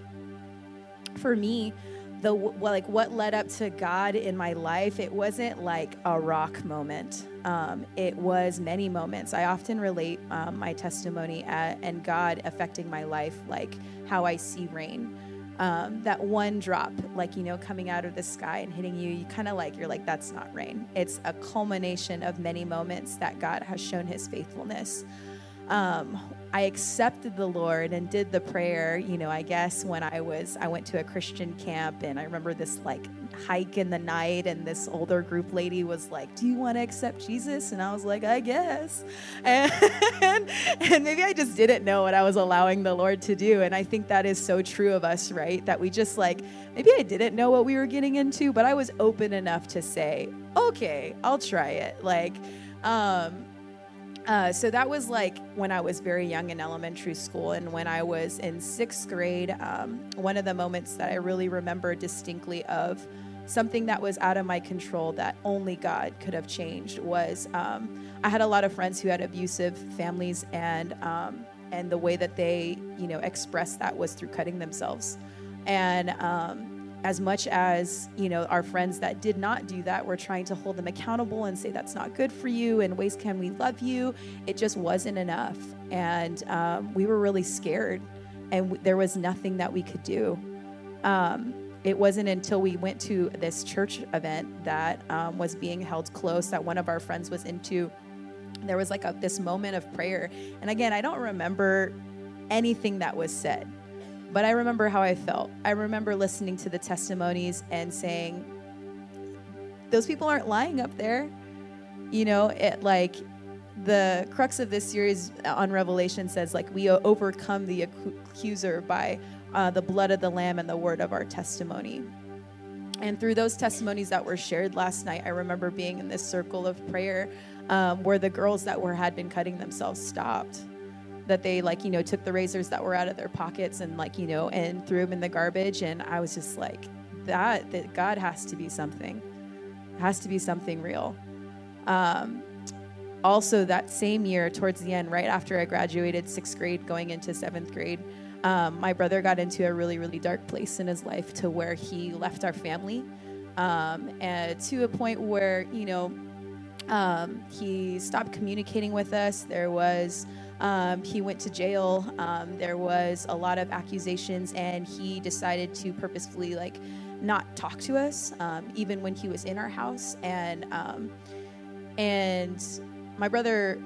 Speaker 2: for me, the like what led up to God in my life, it wasn't like a rock moment. Um, it was many moments. I often relate my testimony at, and God affecting my life like how I see rain um, that one drop, like, you know, coming out of the sky and hitting you, you kind of like, you're like, that's not rain. It's a culmination of many moments that God has shown his faithfulness. Um, I accepted the Lord and did the prayer, you know, I guess when I was, I went to a Christian camp and I remember this like hike in the night and this older group lady was like, Do you want to accept Jesus? And I was like, I guess. And, and maybe I just didn't know what I was allowing the Lord to do. And I think that is so true of us, right? That we just like, maybe I didn't know what we were getting into, but I was open enough to say, Okay, I'll try it. Like, um, uh, so that was like when I was very young in elementary school. And when I was in sixth grade, um, one of the moments that I really remember distinctly of something that was out of my control that only God could have changed was um, I had a lot of friends who had abusive families, and um, and the way that they you know expressed that was through cutting themselves. And um, as much as you know our friends that did not do that we're trying to hold them accountable and say that's not good for you and ways can we love you? It just wasn't enough. And um, we were really scared and w- there was nothing that we could do. Um, it wasn't until we went to this church event that um, was being held close that one of our friends was into there was like a, this moment of prayer and again i don't remember anything that was said but I remember how I felt. I remember listening to the testimonies and saying, those people aren't lying up there. You know, it like the crux of this series on Revelation says, like, we overcome the accuser by uh, the blood of the Lamb and the word of our testimony. And through those testimonies that were shared last night, I remember being in this circle of prayer um, where the girls that were had been cutting themselves stopped that they like you know took the razors that were out of their pockets and like you know and threw them in the garbage. And i was just like that that god has to be something. It has to be something real. Um, also that same year towards the end right after i graduated sixth grade going into seventh grade um, my brother got into a really really dark place in his life to where he left our family um, and to a point where you know um, he stopped communicating with us there was um, he went to jail. Um, there was a lot of accusations, and he decided to purposefully like not talk to us, um, even when he was in our house. And and my brother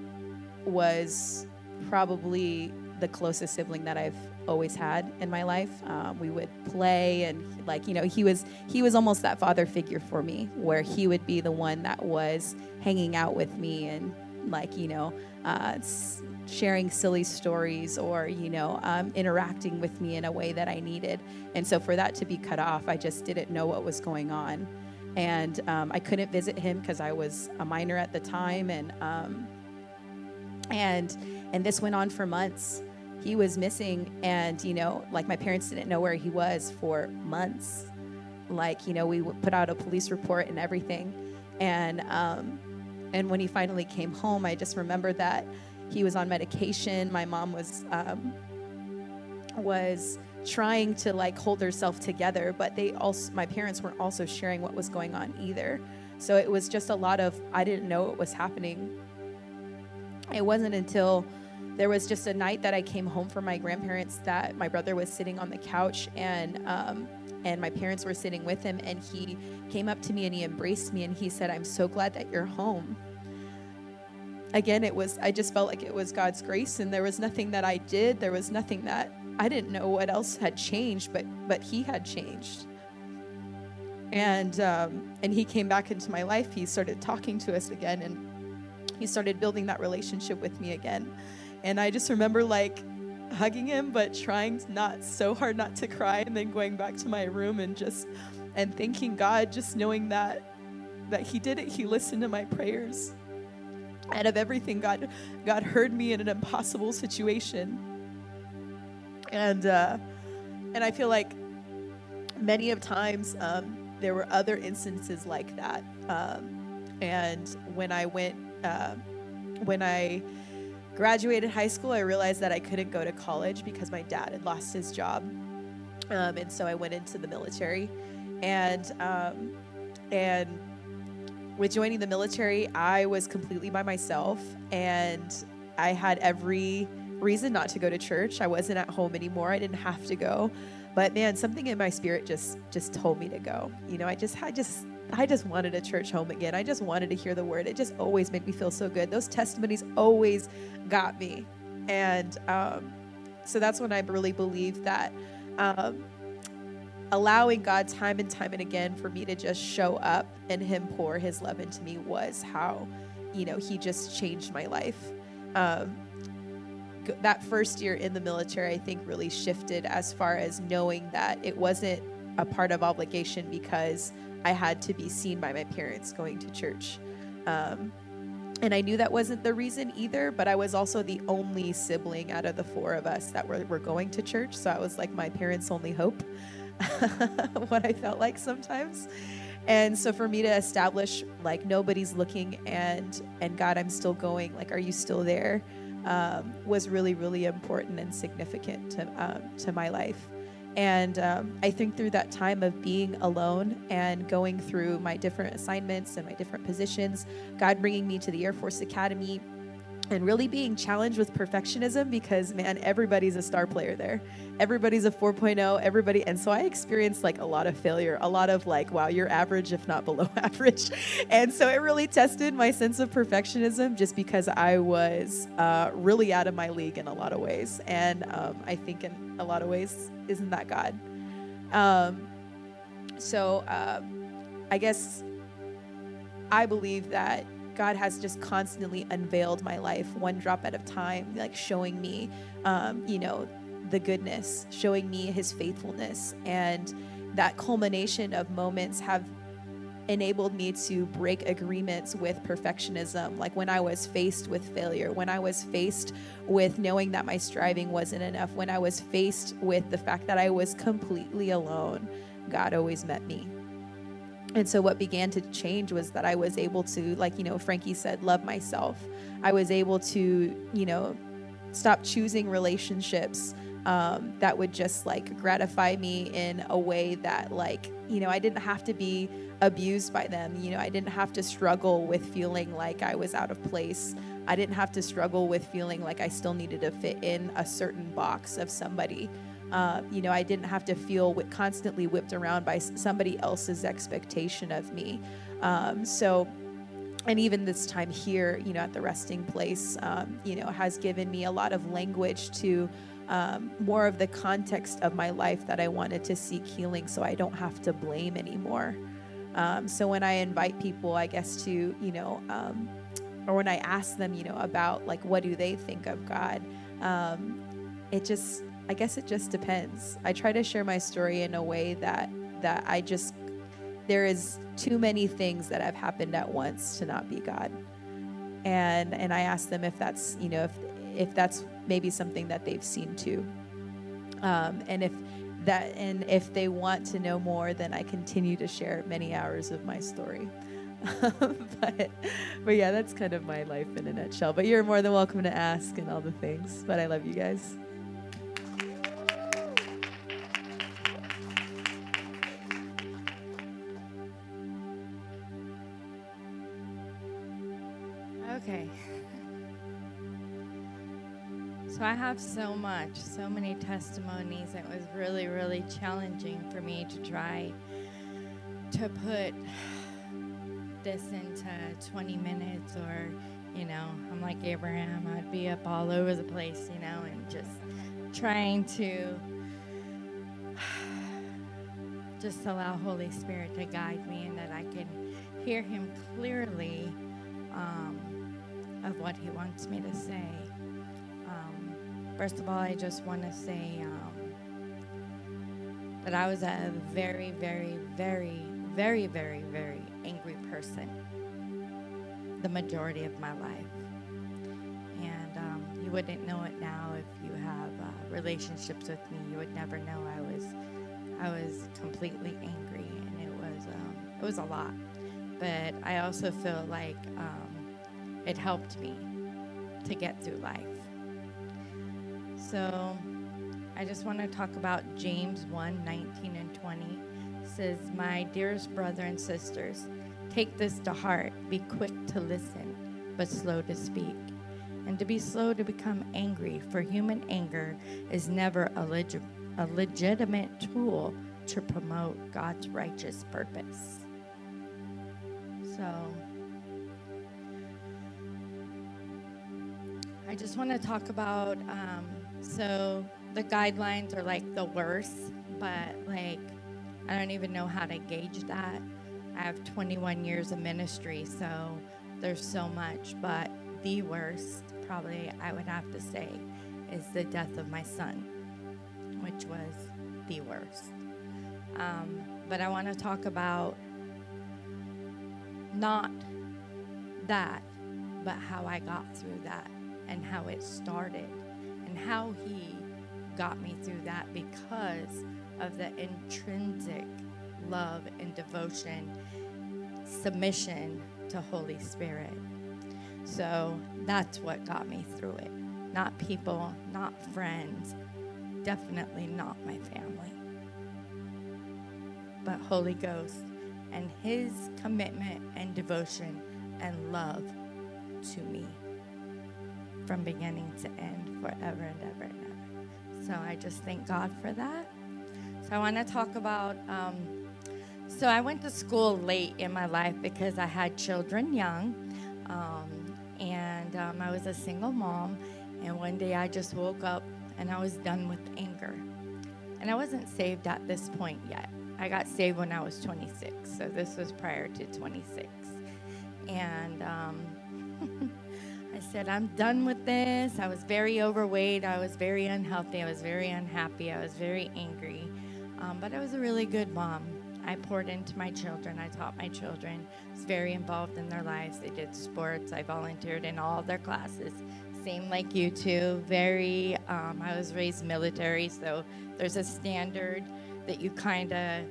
Speaker 2: was probably the closest sibling that I've always had in my life. Um, we would play, and like you know, he was he was almost that father figure for me, where he would be the one that was hanging out with me and like you know. Uh, sharing silly stories or you know um, interacting with me in a way that i needed and so for that to be cut off i just didn't know what was going on and um, i couldn't visit him because i was a minor at the time and um, and and this went on for months he was missing and you know like my parents didn't know where he was for months like you know we put out a police report and everything and um, and when he finally came home i just remember that he was on medication. My mom was um, was trying to like hold herself together, but they also my parents weren't also sharing what was going on either. So it was just a lot of I didn't know what was happening. It wasn't until there was just a night that I came home from my grandparents that my brother was sitting on the couch and um, and my parents were sitting with him and he came up to me and he embraced me and he said, "I'm so glad that you're home." Again, it was I just felt like it was God's grace and there was nothing that I did, there was nothing that I didn't know what else had changed, but but he had changed. And um, and he came back into my life. He started talking to us again and he started building that relationship with me again. And I just remember like hugging him, but trying not so hard not to cry, and then going back to my room and just and thanking God, just knowing that that He did it. He listened to my prayers. Out of everything, God God heard me in an impossible situation. And uh, and I feel like many of times um, there were other instances like that. Um, and when I went, uh, when I graduated high school, I realized that I couldn't go to college because my dad had lost his job. Um, and so I went into the military. And, um, and with joining the military, I was completely by myself and I had every reason not to go to church. I wasn't at home anymore. I didn't have to go. But man, something in my spirit just just told me to go. You know, I just I just I just wanted a church home again. I just wanted to hear the word. It just always made me feel so good. Those testimonies always got me. And um, so that's when I really believe that um, allowing God time and time and again for me to just show up and Him pour His love into me was how, you know, He just changed my life. Um, that first year in the military, I think, really shifted as far as knowing that it wasn't a part of obligation because I had to be seen by my parents going to church. Um, and I knew that wasn't the reason either, but I was also the only sibling out of the four of us that were, were going to church. So I was like my parents' only hope, what I felt like sometimes. And so for me to establish like nobody's looking and and God, I'm still going. Like, are you still there? Um, was really really important and significant to um, to my life. And um, I think through that time of being alone and going through my different assignments and my different positions, God bringing me to the Air Force Academy and really being challenged with perfectionism because, man, everybody's a star player there. Everybody's a 4.0, everybody. And so I experienced like a lot of failure, a lot of like, wow, you're average, if not below average. And so it really tested my sense of perfectionism just because I was uh, really out of my league in a lot of ways. And um, I think in a lot of ways, isn't that God? Um, so uh, I guess I believe that God has just constantly unveiled my life one drop at a time, like showing me, um, you know, the goodness, showing me his faithfulness. And that culmination of moments have enabled me to break agreements with perfectionism. Like when I was faced with failure, when I was faced with knowing that my striving wasn't enough, when I was faced with the fact that I was completely alone, God always met me. And so what began to change was that I was able to, like, you know, Frankie said, love myself. I was able to, you know, stop choosing relationships um, that would just like gratify me in a way that, like, you know, I didn't have to be abused by them. You know, I didn't have to struggle with feeling like I was out of place. I didn't have to struggle with feeling like I still needed to fit in a certain box of somebody. Uh, you know, I didn't have to feel constantly whipped around by somebody else's expectation of me. Um, so, and even this time here, you know, at the resting place, um, you know, has given me a lot of language to um, more of the context of my life that I wanted to seek healing so I don't have to blame anymore. Um, so when I invite people, I guess, to, you know, um, or when I ask them, you know, about like what do they think of God, um, it just I guess it just depends. I try to share my story in a way that that I just there is too many things that have happened at once to not be God. And and I ask them if that's, you know, if if that's maybe something that they've seen too. Um, and if that and if they want to know more, then I continue to share many hours of my story. but but yeah, that's kind of my life in a nutshell. But you're more than welcome to ask and all the things. But I love you guys.
Speaker 5: Okay. So I have so much, so many testimonies. It was really, really challenging for me to try to put this into 20 minutes or, you know, I'm like Abraham, I'd be up all over the place, you know, and just trying to just allow Holy Spirit to guide me and that I can hear Him clearly um, of what He wants me to say. Um, first of all, I just want to say um, that I was a very, very, very, very, very, very angry person the majority of my life. And um, you wouldn't know it now if you have uh, relationships with me. You would never know I was I was completely angry, and it was um, it was a lot. But I also feel like um, it helped me to get through life. So I just want to talk about James 1 19 and 20. It says, My dearest brother and sisters, take this to heart. Be quick to listen, but slow to speak. And to be slow to become angry, for human anger is never a, leg- a legitimate tool to promote God's righteous purpose. So, I just want to talk about um, so the guidelines are like the worst, but like I don't even know how to gauge that. I have 21 years of ministry, so there's so much, but the worst, probably I would have to say, is the death of my son, which was the worst. Um, but I want to talk about not that, but how I got through that and how it started and how he got me through that because of the intrinsic love and devotion, submission to Holy Spirit. So that's what got me through it. Not people, not friends, definitely not my family. But Holy Ghost and his commitment and devotion and love to me from beginning to end, forever and ever and ever. So I just thank God for that. So I want to talk about. Um, so I went to school late in my life because I had children young, um, and um, I was a single mom. And one day I just woke up and I was done with anger. And I wasn't saved at this point yet. I got saved when I was 26, so this was prior to 26. And um, I said, I'm done with this. I was very overweight. I was very unhealthy. I was very unhappy. I was very angry. Um, but I was a really good mom. I poured into my children. I taught my children. I was very involved in their lives. They did sports. I volunteered in all their classes. Same like you two. Very, um, I was raised military, so there's a standard that you kind of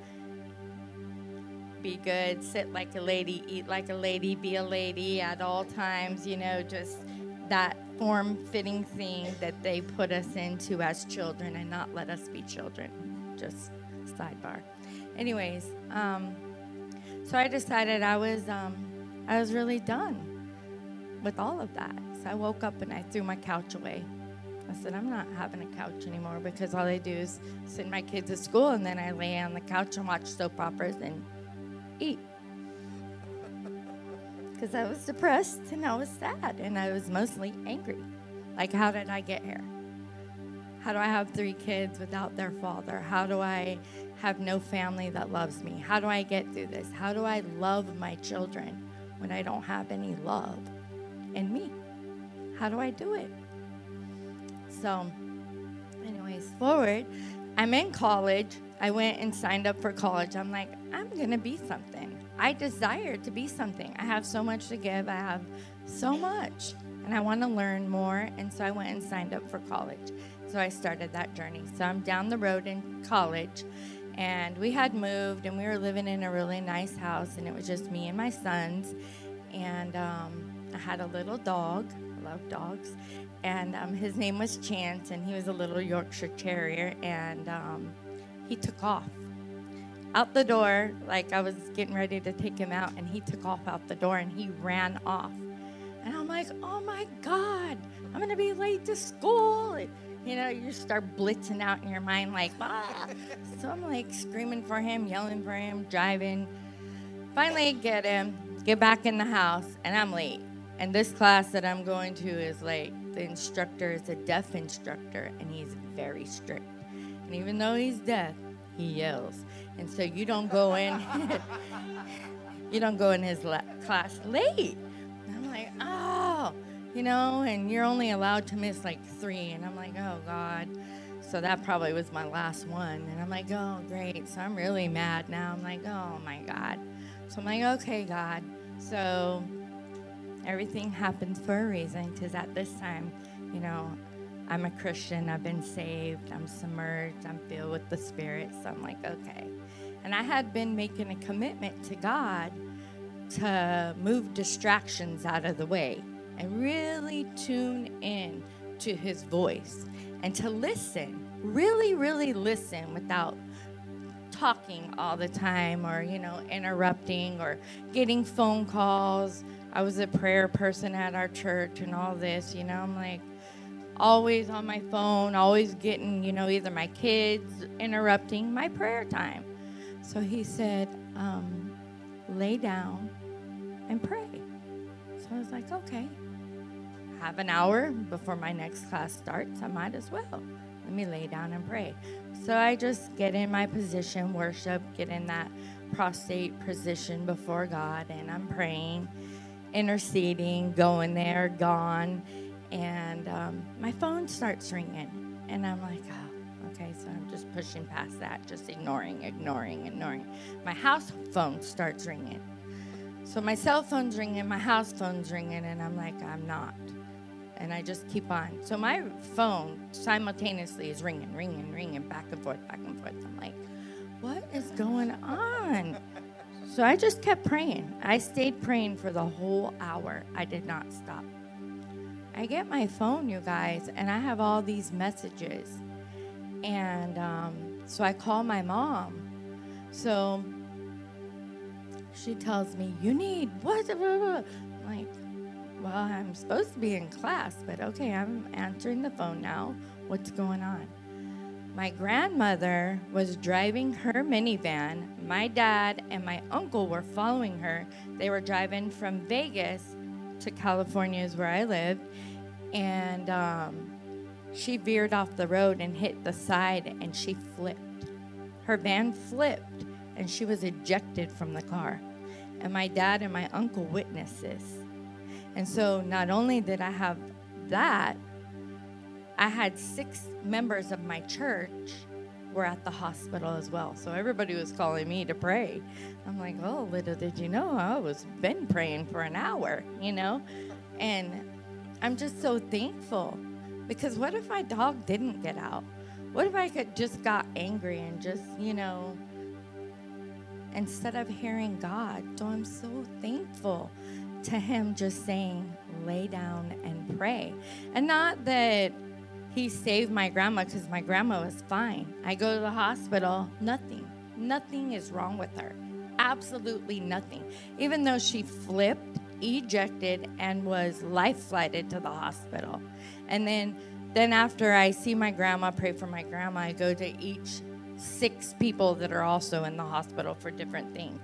Speaker 5: be good, sit like a lady, eat like a lady, be a lady at all times, you know, just that form fitting thing that they put us into as children and not let us be children. Just sidebar. Anyways, um, so I decided I was um, I was really done with all of that. So I woke up and I threw my couch away. I said, I'm not having a couch anymore because all I do is send my kids to school and then I lay on the couch and watch soap operas and eat. Because I was depressed and I was sad and I was mostly angry. Like, how did I get here? How do I have three kids without their father? How do I have no family that loves me? How do I get through this? How do I love my children when I don't have any love in me? How do I do it? So, anyways, forward, I'm in college. I went and signed up for college. I'm like, I'm going to be something. I desire to be something. I have so much to give. I have so much. And I want to learn more. And so I went and signed up for college. So I started that journey. So I'm down the road in college. And we had moved and we were living in a really nice house. And it was just me and my sons. And um, I had a little dog. I love dogs. And um, his name was Chance. And he was a little Yorkshire Terrier. And um, he took off out the door. Like I was getting ready to take him out, and he took off out the door and he ran off. And I'm like, oh my God, I'm gonna be late to school. And, you know, you start blitzing out in your mind, like, ah. So I'm like screaming for him, yelling for him, driving. Finally, get him, get back in the house, and I'm late. And this class that I'm going to is like, The instructor is a deaf instructor, and he's very strict. And even though he's deaf, he yells. And so you don't go in, you don't go in his la- class late. And I'm like, oh, you know, and you're only allowed to miss like three. And I'm like, oh God. So that probably was my last one. And I'm like, oh, great. So I'm really mad now. I'm like, oh my God. So I'm like, okay, God. So everything happens for a reason because at this time, you know, I'm a Christian, I've been saved, I'm submerged, I'm filled with the Spirit. So I'm like, okay. And I had been making a commitment to God to move distractions out of the way and really tune in to His voice and to listen, really, really listen without talking all the time or, you know, interrupting or getting phone calls. I was a prayer person at our church and all this, you know, I'm like, always on my phone, always getting, you know, either my kids interrupting my prayer time. So he said, um, lay down and pray. So I was like, okay. Have an hour before my next class starts. I might as well. Let me lay down and pray. So I just get in my position, worship, get in that prostate position before God, and I'm praying, interceding, going there, gone and um, my phone starts ringing and i'm like oh okay so i'm just pushing past that just ignoring ignoring ignoring. My house phone starts ringing. So my cell phone's ringing my house phone's ringing and i'm like i'm not and i just keep on. So my phone simultaneously is ringing ringing ringing back and forth back and forth. I'm like what is going on? So i just kept praying. I stayed praying for the whole hour. I did not stop I get my phone, you guys, and I have all these messages. And um, so I call my mom. So she tells me, You need what? I'm like, Well, I'm supposed to be in class, but okay, I'm answering the phone now. What's going on? My grandmother was driving her minivan. My dad and my uncle were following her. They were driving from Vegas to California, is where I lived and um, she veered off the road and hit the side and she flipped. Her van flipped and she was ejected from the car. And my dad and my uncle witnessed this. And so not only did I have that, I had six members of my church were at the hospital as well. So everybody was calling me to pray. I'm like, oh, little did you know, I was been praying for an hour, you know? And I'm just so thankful because what if my dog didn't get out? What if I could just got angry and just, you know, instead of hearing God? So I'm so thankful to him just saying, lay down and pray. And not that he saved my grandma because my grandma was fine. I go to the hospital, nothing. Nothing is wrong with her. Absolutely nothing. Even though she flipped ejected and was life flighted to the hospital. And then then after I see my grandma, pray for my grandma, I go to each six people that are also in the hospital for different things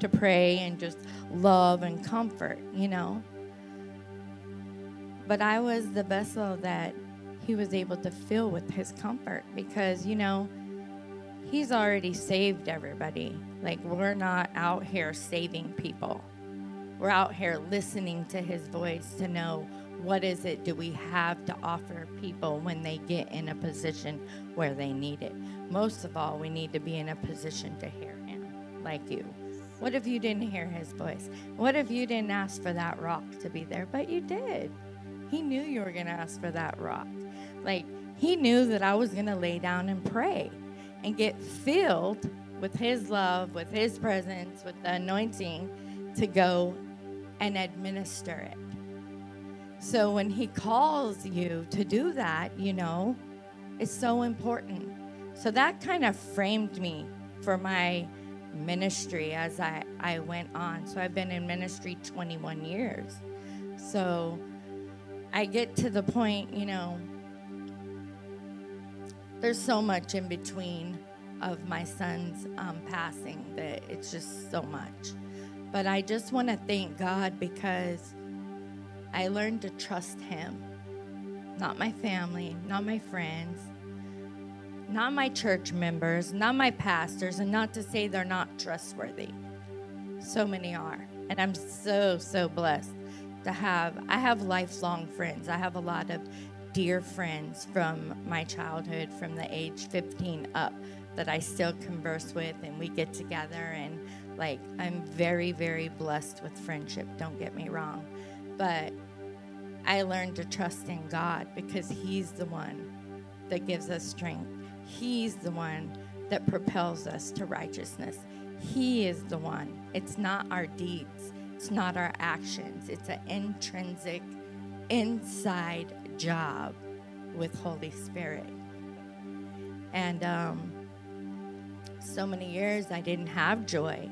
Speaker 5: to pray and just love and comfort, you know. But I was the vessel that he was able to fill with his comfort because, you know, he's already saved everybody. Like, we're not out here saving people we're out here listening to his voice to know what is it do we have to offer people when they get in a position where they need it. Most of all, we need to be in a position to hear him, like you. What if you didn't hear his voice? What if you didn't ask for that rock to be there? But you did. He knew you were going to ask for that rock. Like, he knew that I was going to lay down and pray and get filled with his love, with his presence, with the anointing to go and administer it. So when he calls you to do that, you know, it's so important. So that kind of framed me for my ministry as I, I went on. So I've been in ministry 21 years. So I get to the point, you know, there's so much in between of my son's um, passing that it's just so much. But I just want to thank God because I learned to trust Him, not my family, not my friends, not my church members, not my pastors, and not to say they're not trustworthy. So many are. And I'm so, so blessed to have, I have lifelong friends. I have a lot of dear friends from my childhood, from the age 15 up, that I still converse with, and we get together. And like, I'm very, very blessed with friendship, don't get me wrong. But I learned to trust in God because He's the one that gives us strength. He's the one that propels us to righteousness. He is the one. It's not our deeds, it's not our actions. It's an intrinsic, inside job with Holy Spirit. And um, so many years I didn't have joy.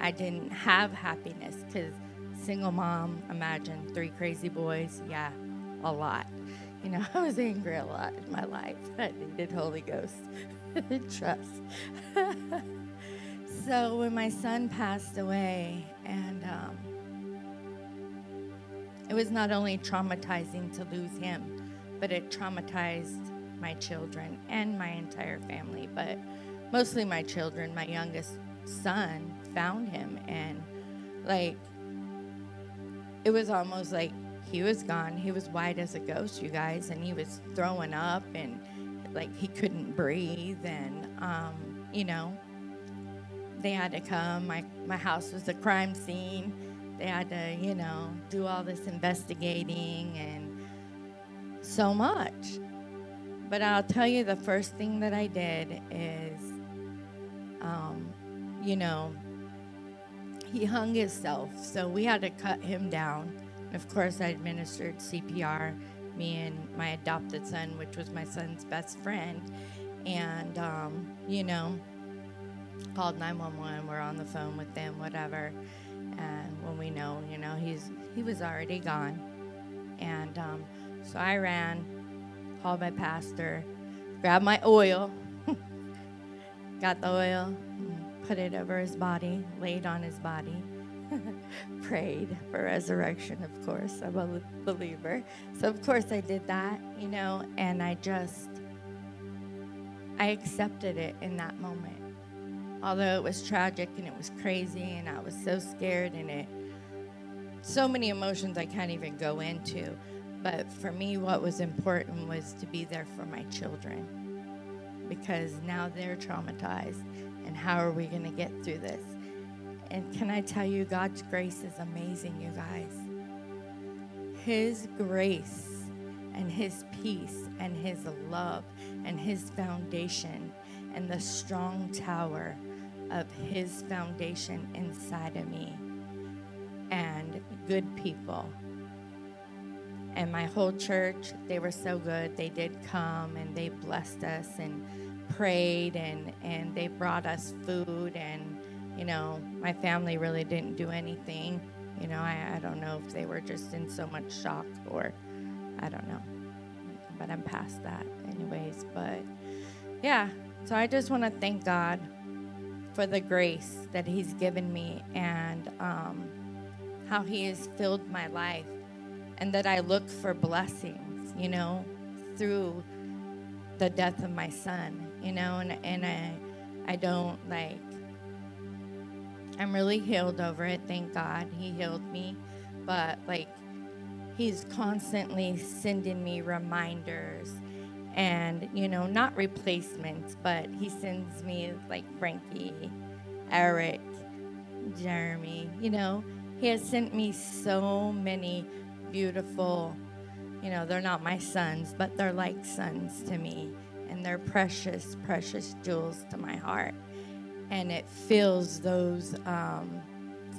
Speaker 5: I didn't have happiness because single mom, imagine three crazy boys. Yeah, a lot. You know, I was angry a lot in my life. I needed Holy Ghost trust. so when my son passed away, and um, it was not only traumatizing to lose him, but it traumatized my children and my entire family, but mostly my children. My youngest son found him, and like, it was almost like he was gone. He was white as a ghost, you guys, and he was throwing up and like he couldn't breathe. And, um, you know, they had to come. My, my house was a crime scene. They had to, you know, do all this investigating and so much. But I'll tell you the first thing that I did is, um, you know, he hung himself. So we had to cut him down And of course, I administered CPR, me and my adopted son, which was my son's best friend. And, um, you know, called 911. We're on the phone with them, whatever. And when we know, you know, he's he was already gone. And um, so I ran, called my pastor, grabbed my oil, got the oil, put it over his body, laid on his body prayed for resurrection, of course. I'm a believer. So, of course, I did that, you know, and I just, I accepted it in that moment. Although it was tragic and it was crazy and I was so scared and it, so many emotions I can't even go into. But for me, what was important was to be there for my children because now they're traumatized. And how are we going to get through this? And can I tell you, God's grace is amazing, you guys. His grace and His peace and His love and His foundation and the strong tower of His foundation inside of me and good people. And my whole church, they were so good. They did come and they blessed us and prayed and, and they brought us food and you know, my family really didn't do anything. You know, I, I don't know if they were just in so much shock or I don't know. But I'm past that, anyways. But yeah, so I just want to thank God for the grace that He's given me and um, how He has filled my life and that I look for blessings, you know, through the death of my son, you know, and, and I, I don't like I'm really healed over it. Thank God he healed me. But like, he's constantly sending me reminders and, you know, not replacements, but he sends me like Frankie, Eric, Jeremy, you know, he has sent me so many beautiful, you know, they're not my sons, but they're like sons to me. And they're precious, precious jewels to my heart and it fills those um,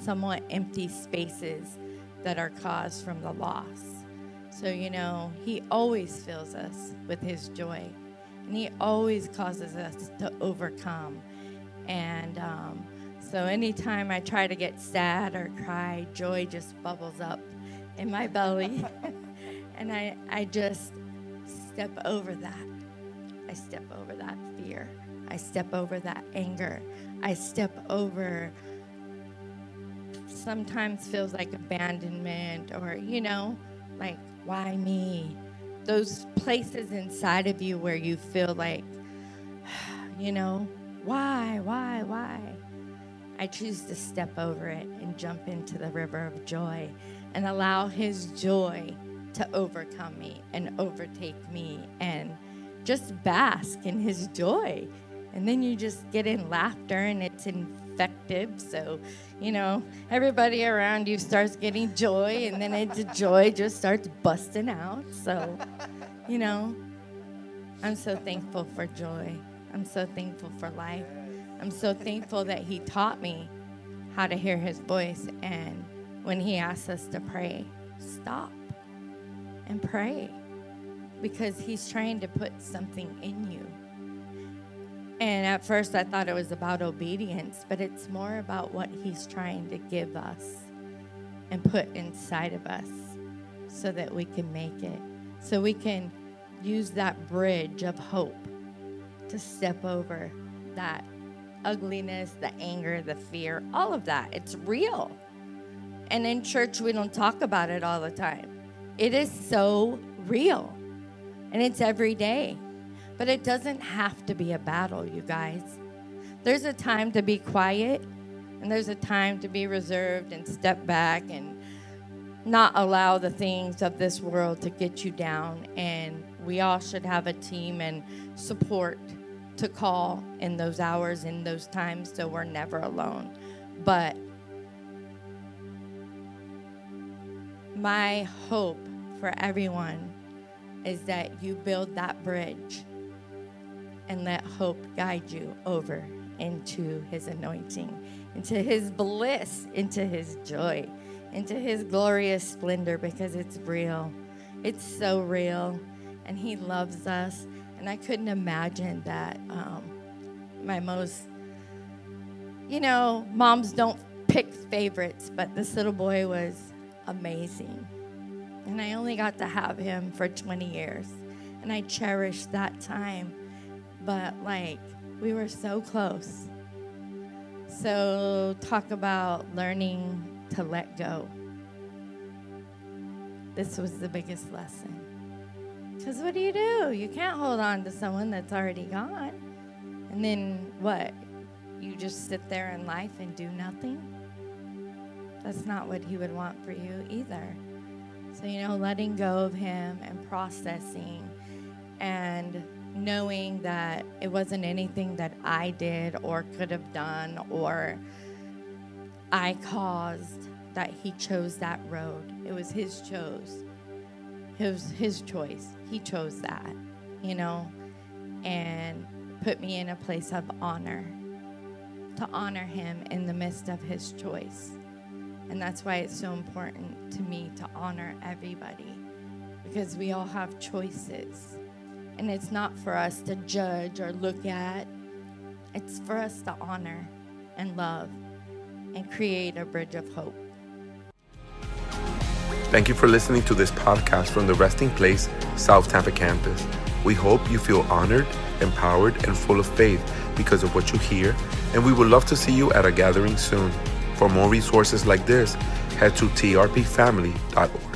Speaker 5: somewhat empty spaces that are caused from the loss. So, you know, He always fills us with His joy, and He always causes us to overcome. And um, so, anytime I try to get sad or cry, joy just bubbles up in my belly. and I, I just step over that. I step over that fear. I step over that anger. I step over sometimes feels like abandonment or, you know, like, why me? Those places inside of you where you feel like, you know, why, why, why? I choose to step over it and jump into the river of joy and allow His joy to overcome me and overtake me and just bask in His joy. And then you just get in laughter and it's So, you know, everybody around you starts getting joy and then it's joy just starts busting out. So, you know, I'm so thankful for joy. I'm so thankful for life. I'm so thankful that He taught me how to hear His voice. And when He asks us to pray, stop and pray because He's trying to put something in you. And at first, I thought it was about obedience, but it's more about what He's trying to give us and put inside of us so that we can make it, so we can use that bridge of hope to step over that ugliness, the anger, the fear, all of that. It's real. And in church, we don't talk about it all the time. It is so real. And it's every day. But it doesn't have to be a battle, you guys. There's a time to be quiet, and there's a time to be reserved and step back and not allow the things of this world to get you down. And we all should have a team and support to call in those hours, in those times, so we're never alone. But my hope for everyone is that you build that bridge and let hope guide you over into his anointing, into his bliss, into his joy, into his glorious splendor because it's real. It's so real. And he loves us. And I couldn't imagine that um, my most, you know, moms don't pick favorites, but this little boy was amazing. And I only got to have him for 20 years. And I cherished that time. But like, we were so close. So, talk about learning to let go. This was the biggest lesson. Because what do you do? You can't hold on to someone that's already gone. And then what? You just sit there in life and do nothing? That's not what he would want for you either. So, you know, letting go of him and processing and knowing that it wasn't anything that I did or could have done or I caused that he chose that road. It was his chose. It was his choice. He chose that, you know, and put me in a place of honor to honor him in the midst of his choice. And that's why it's so important to me to honor everybody because we all have choices. And it's not for us to judge or look at, it's for us to honor and love and create a bridge of hope.
Speaker 1: Thank you for listening to this podcast from the Resting Place South Tampa campus. We hope you feel honored, empowered, and full of faith because of what you hear, and we would love to see you at a gathering soon. For more resources like this, head to trpfamily.org.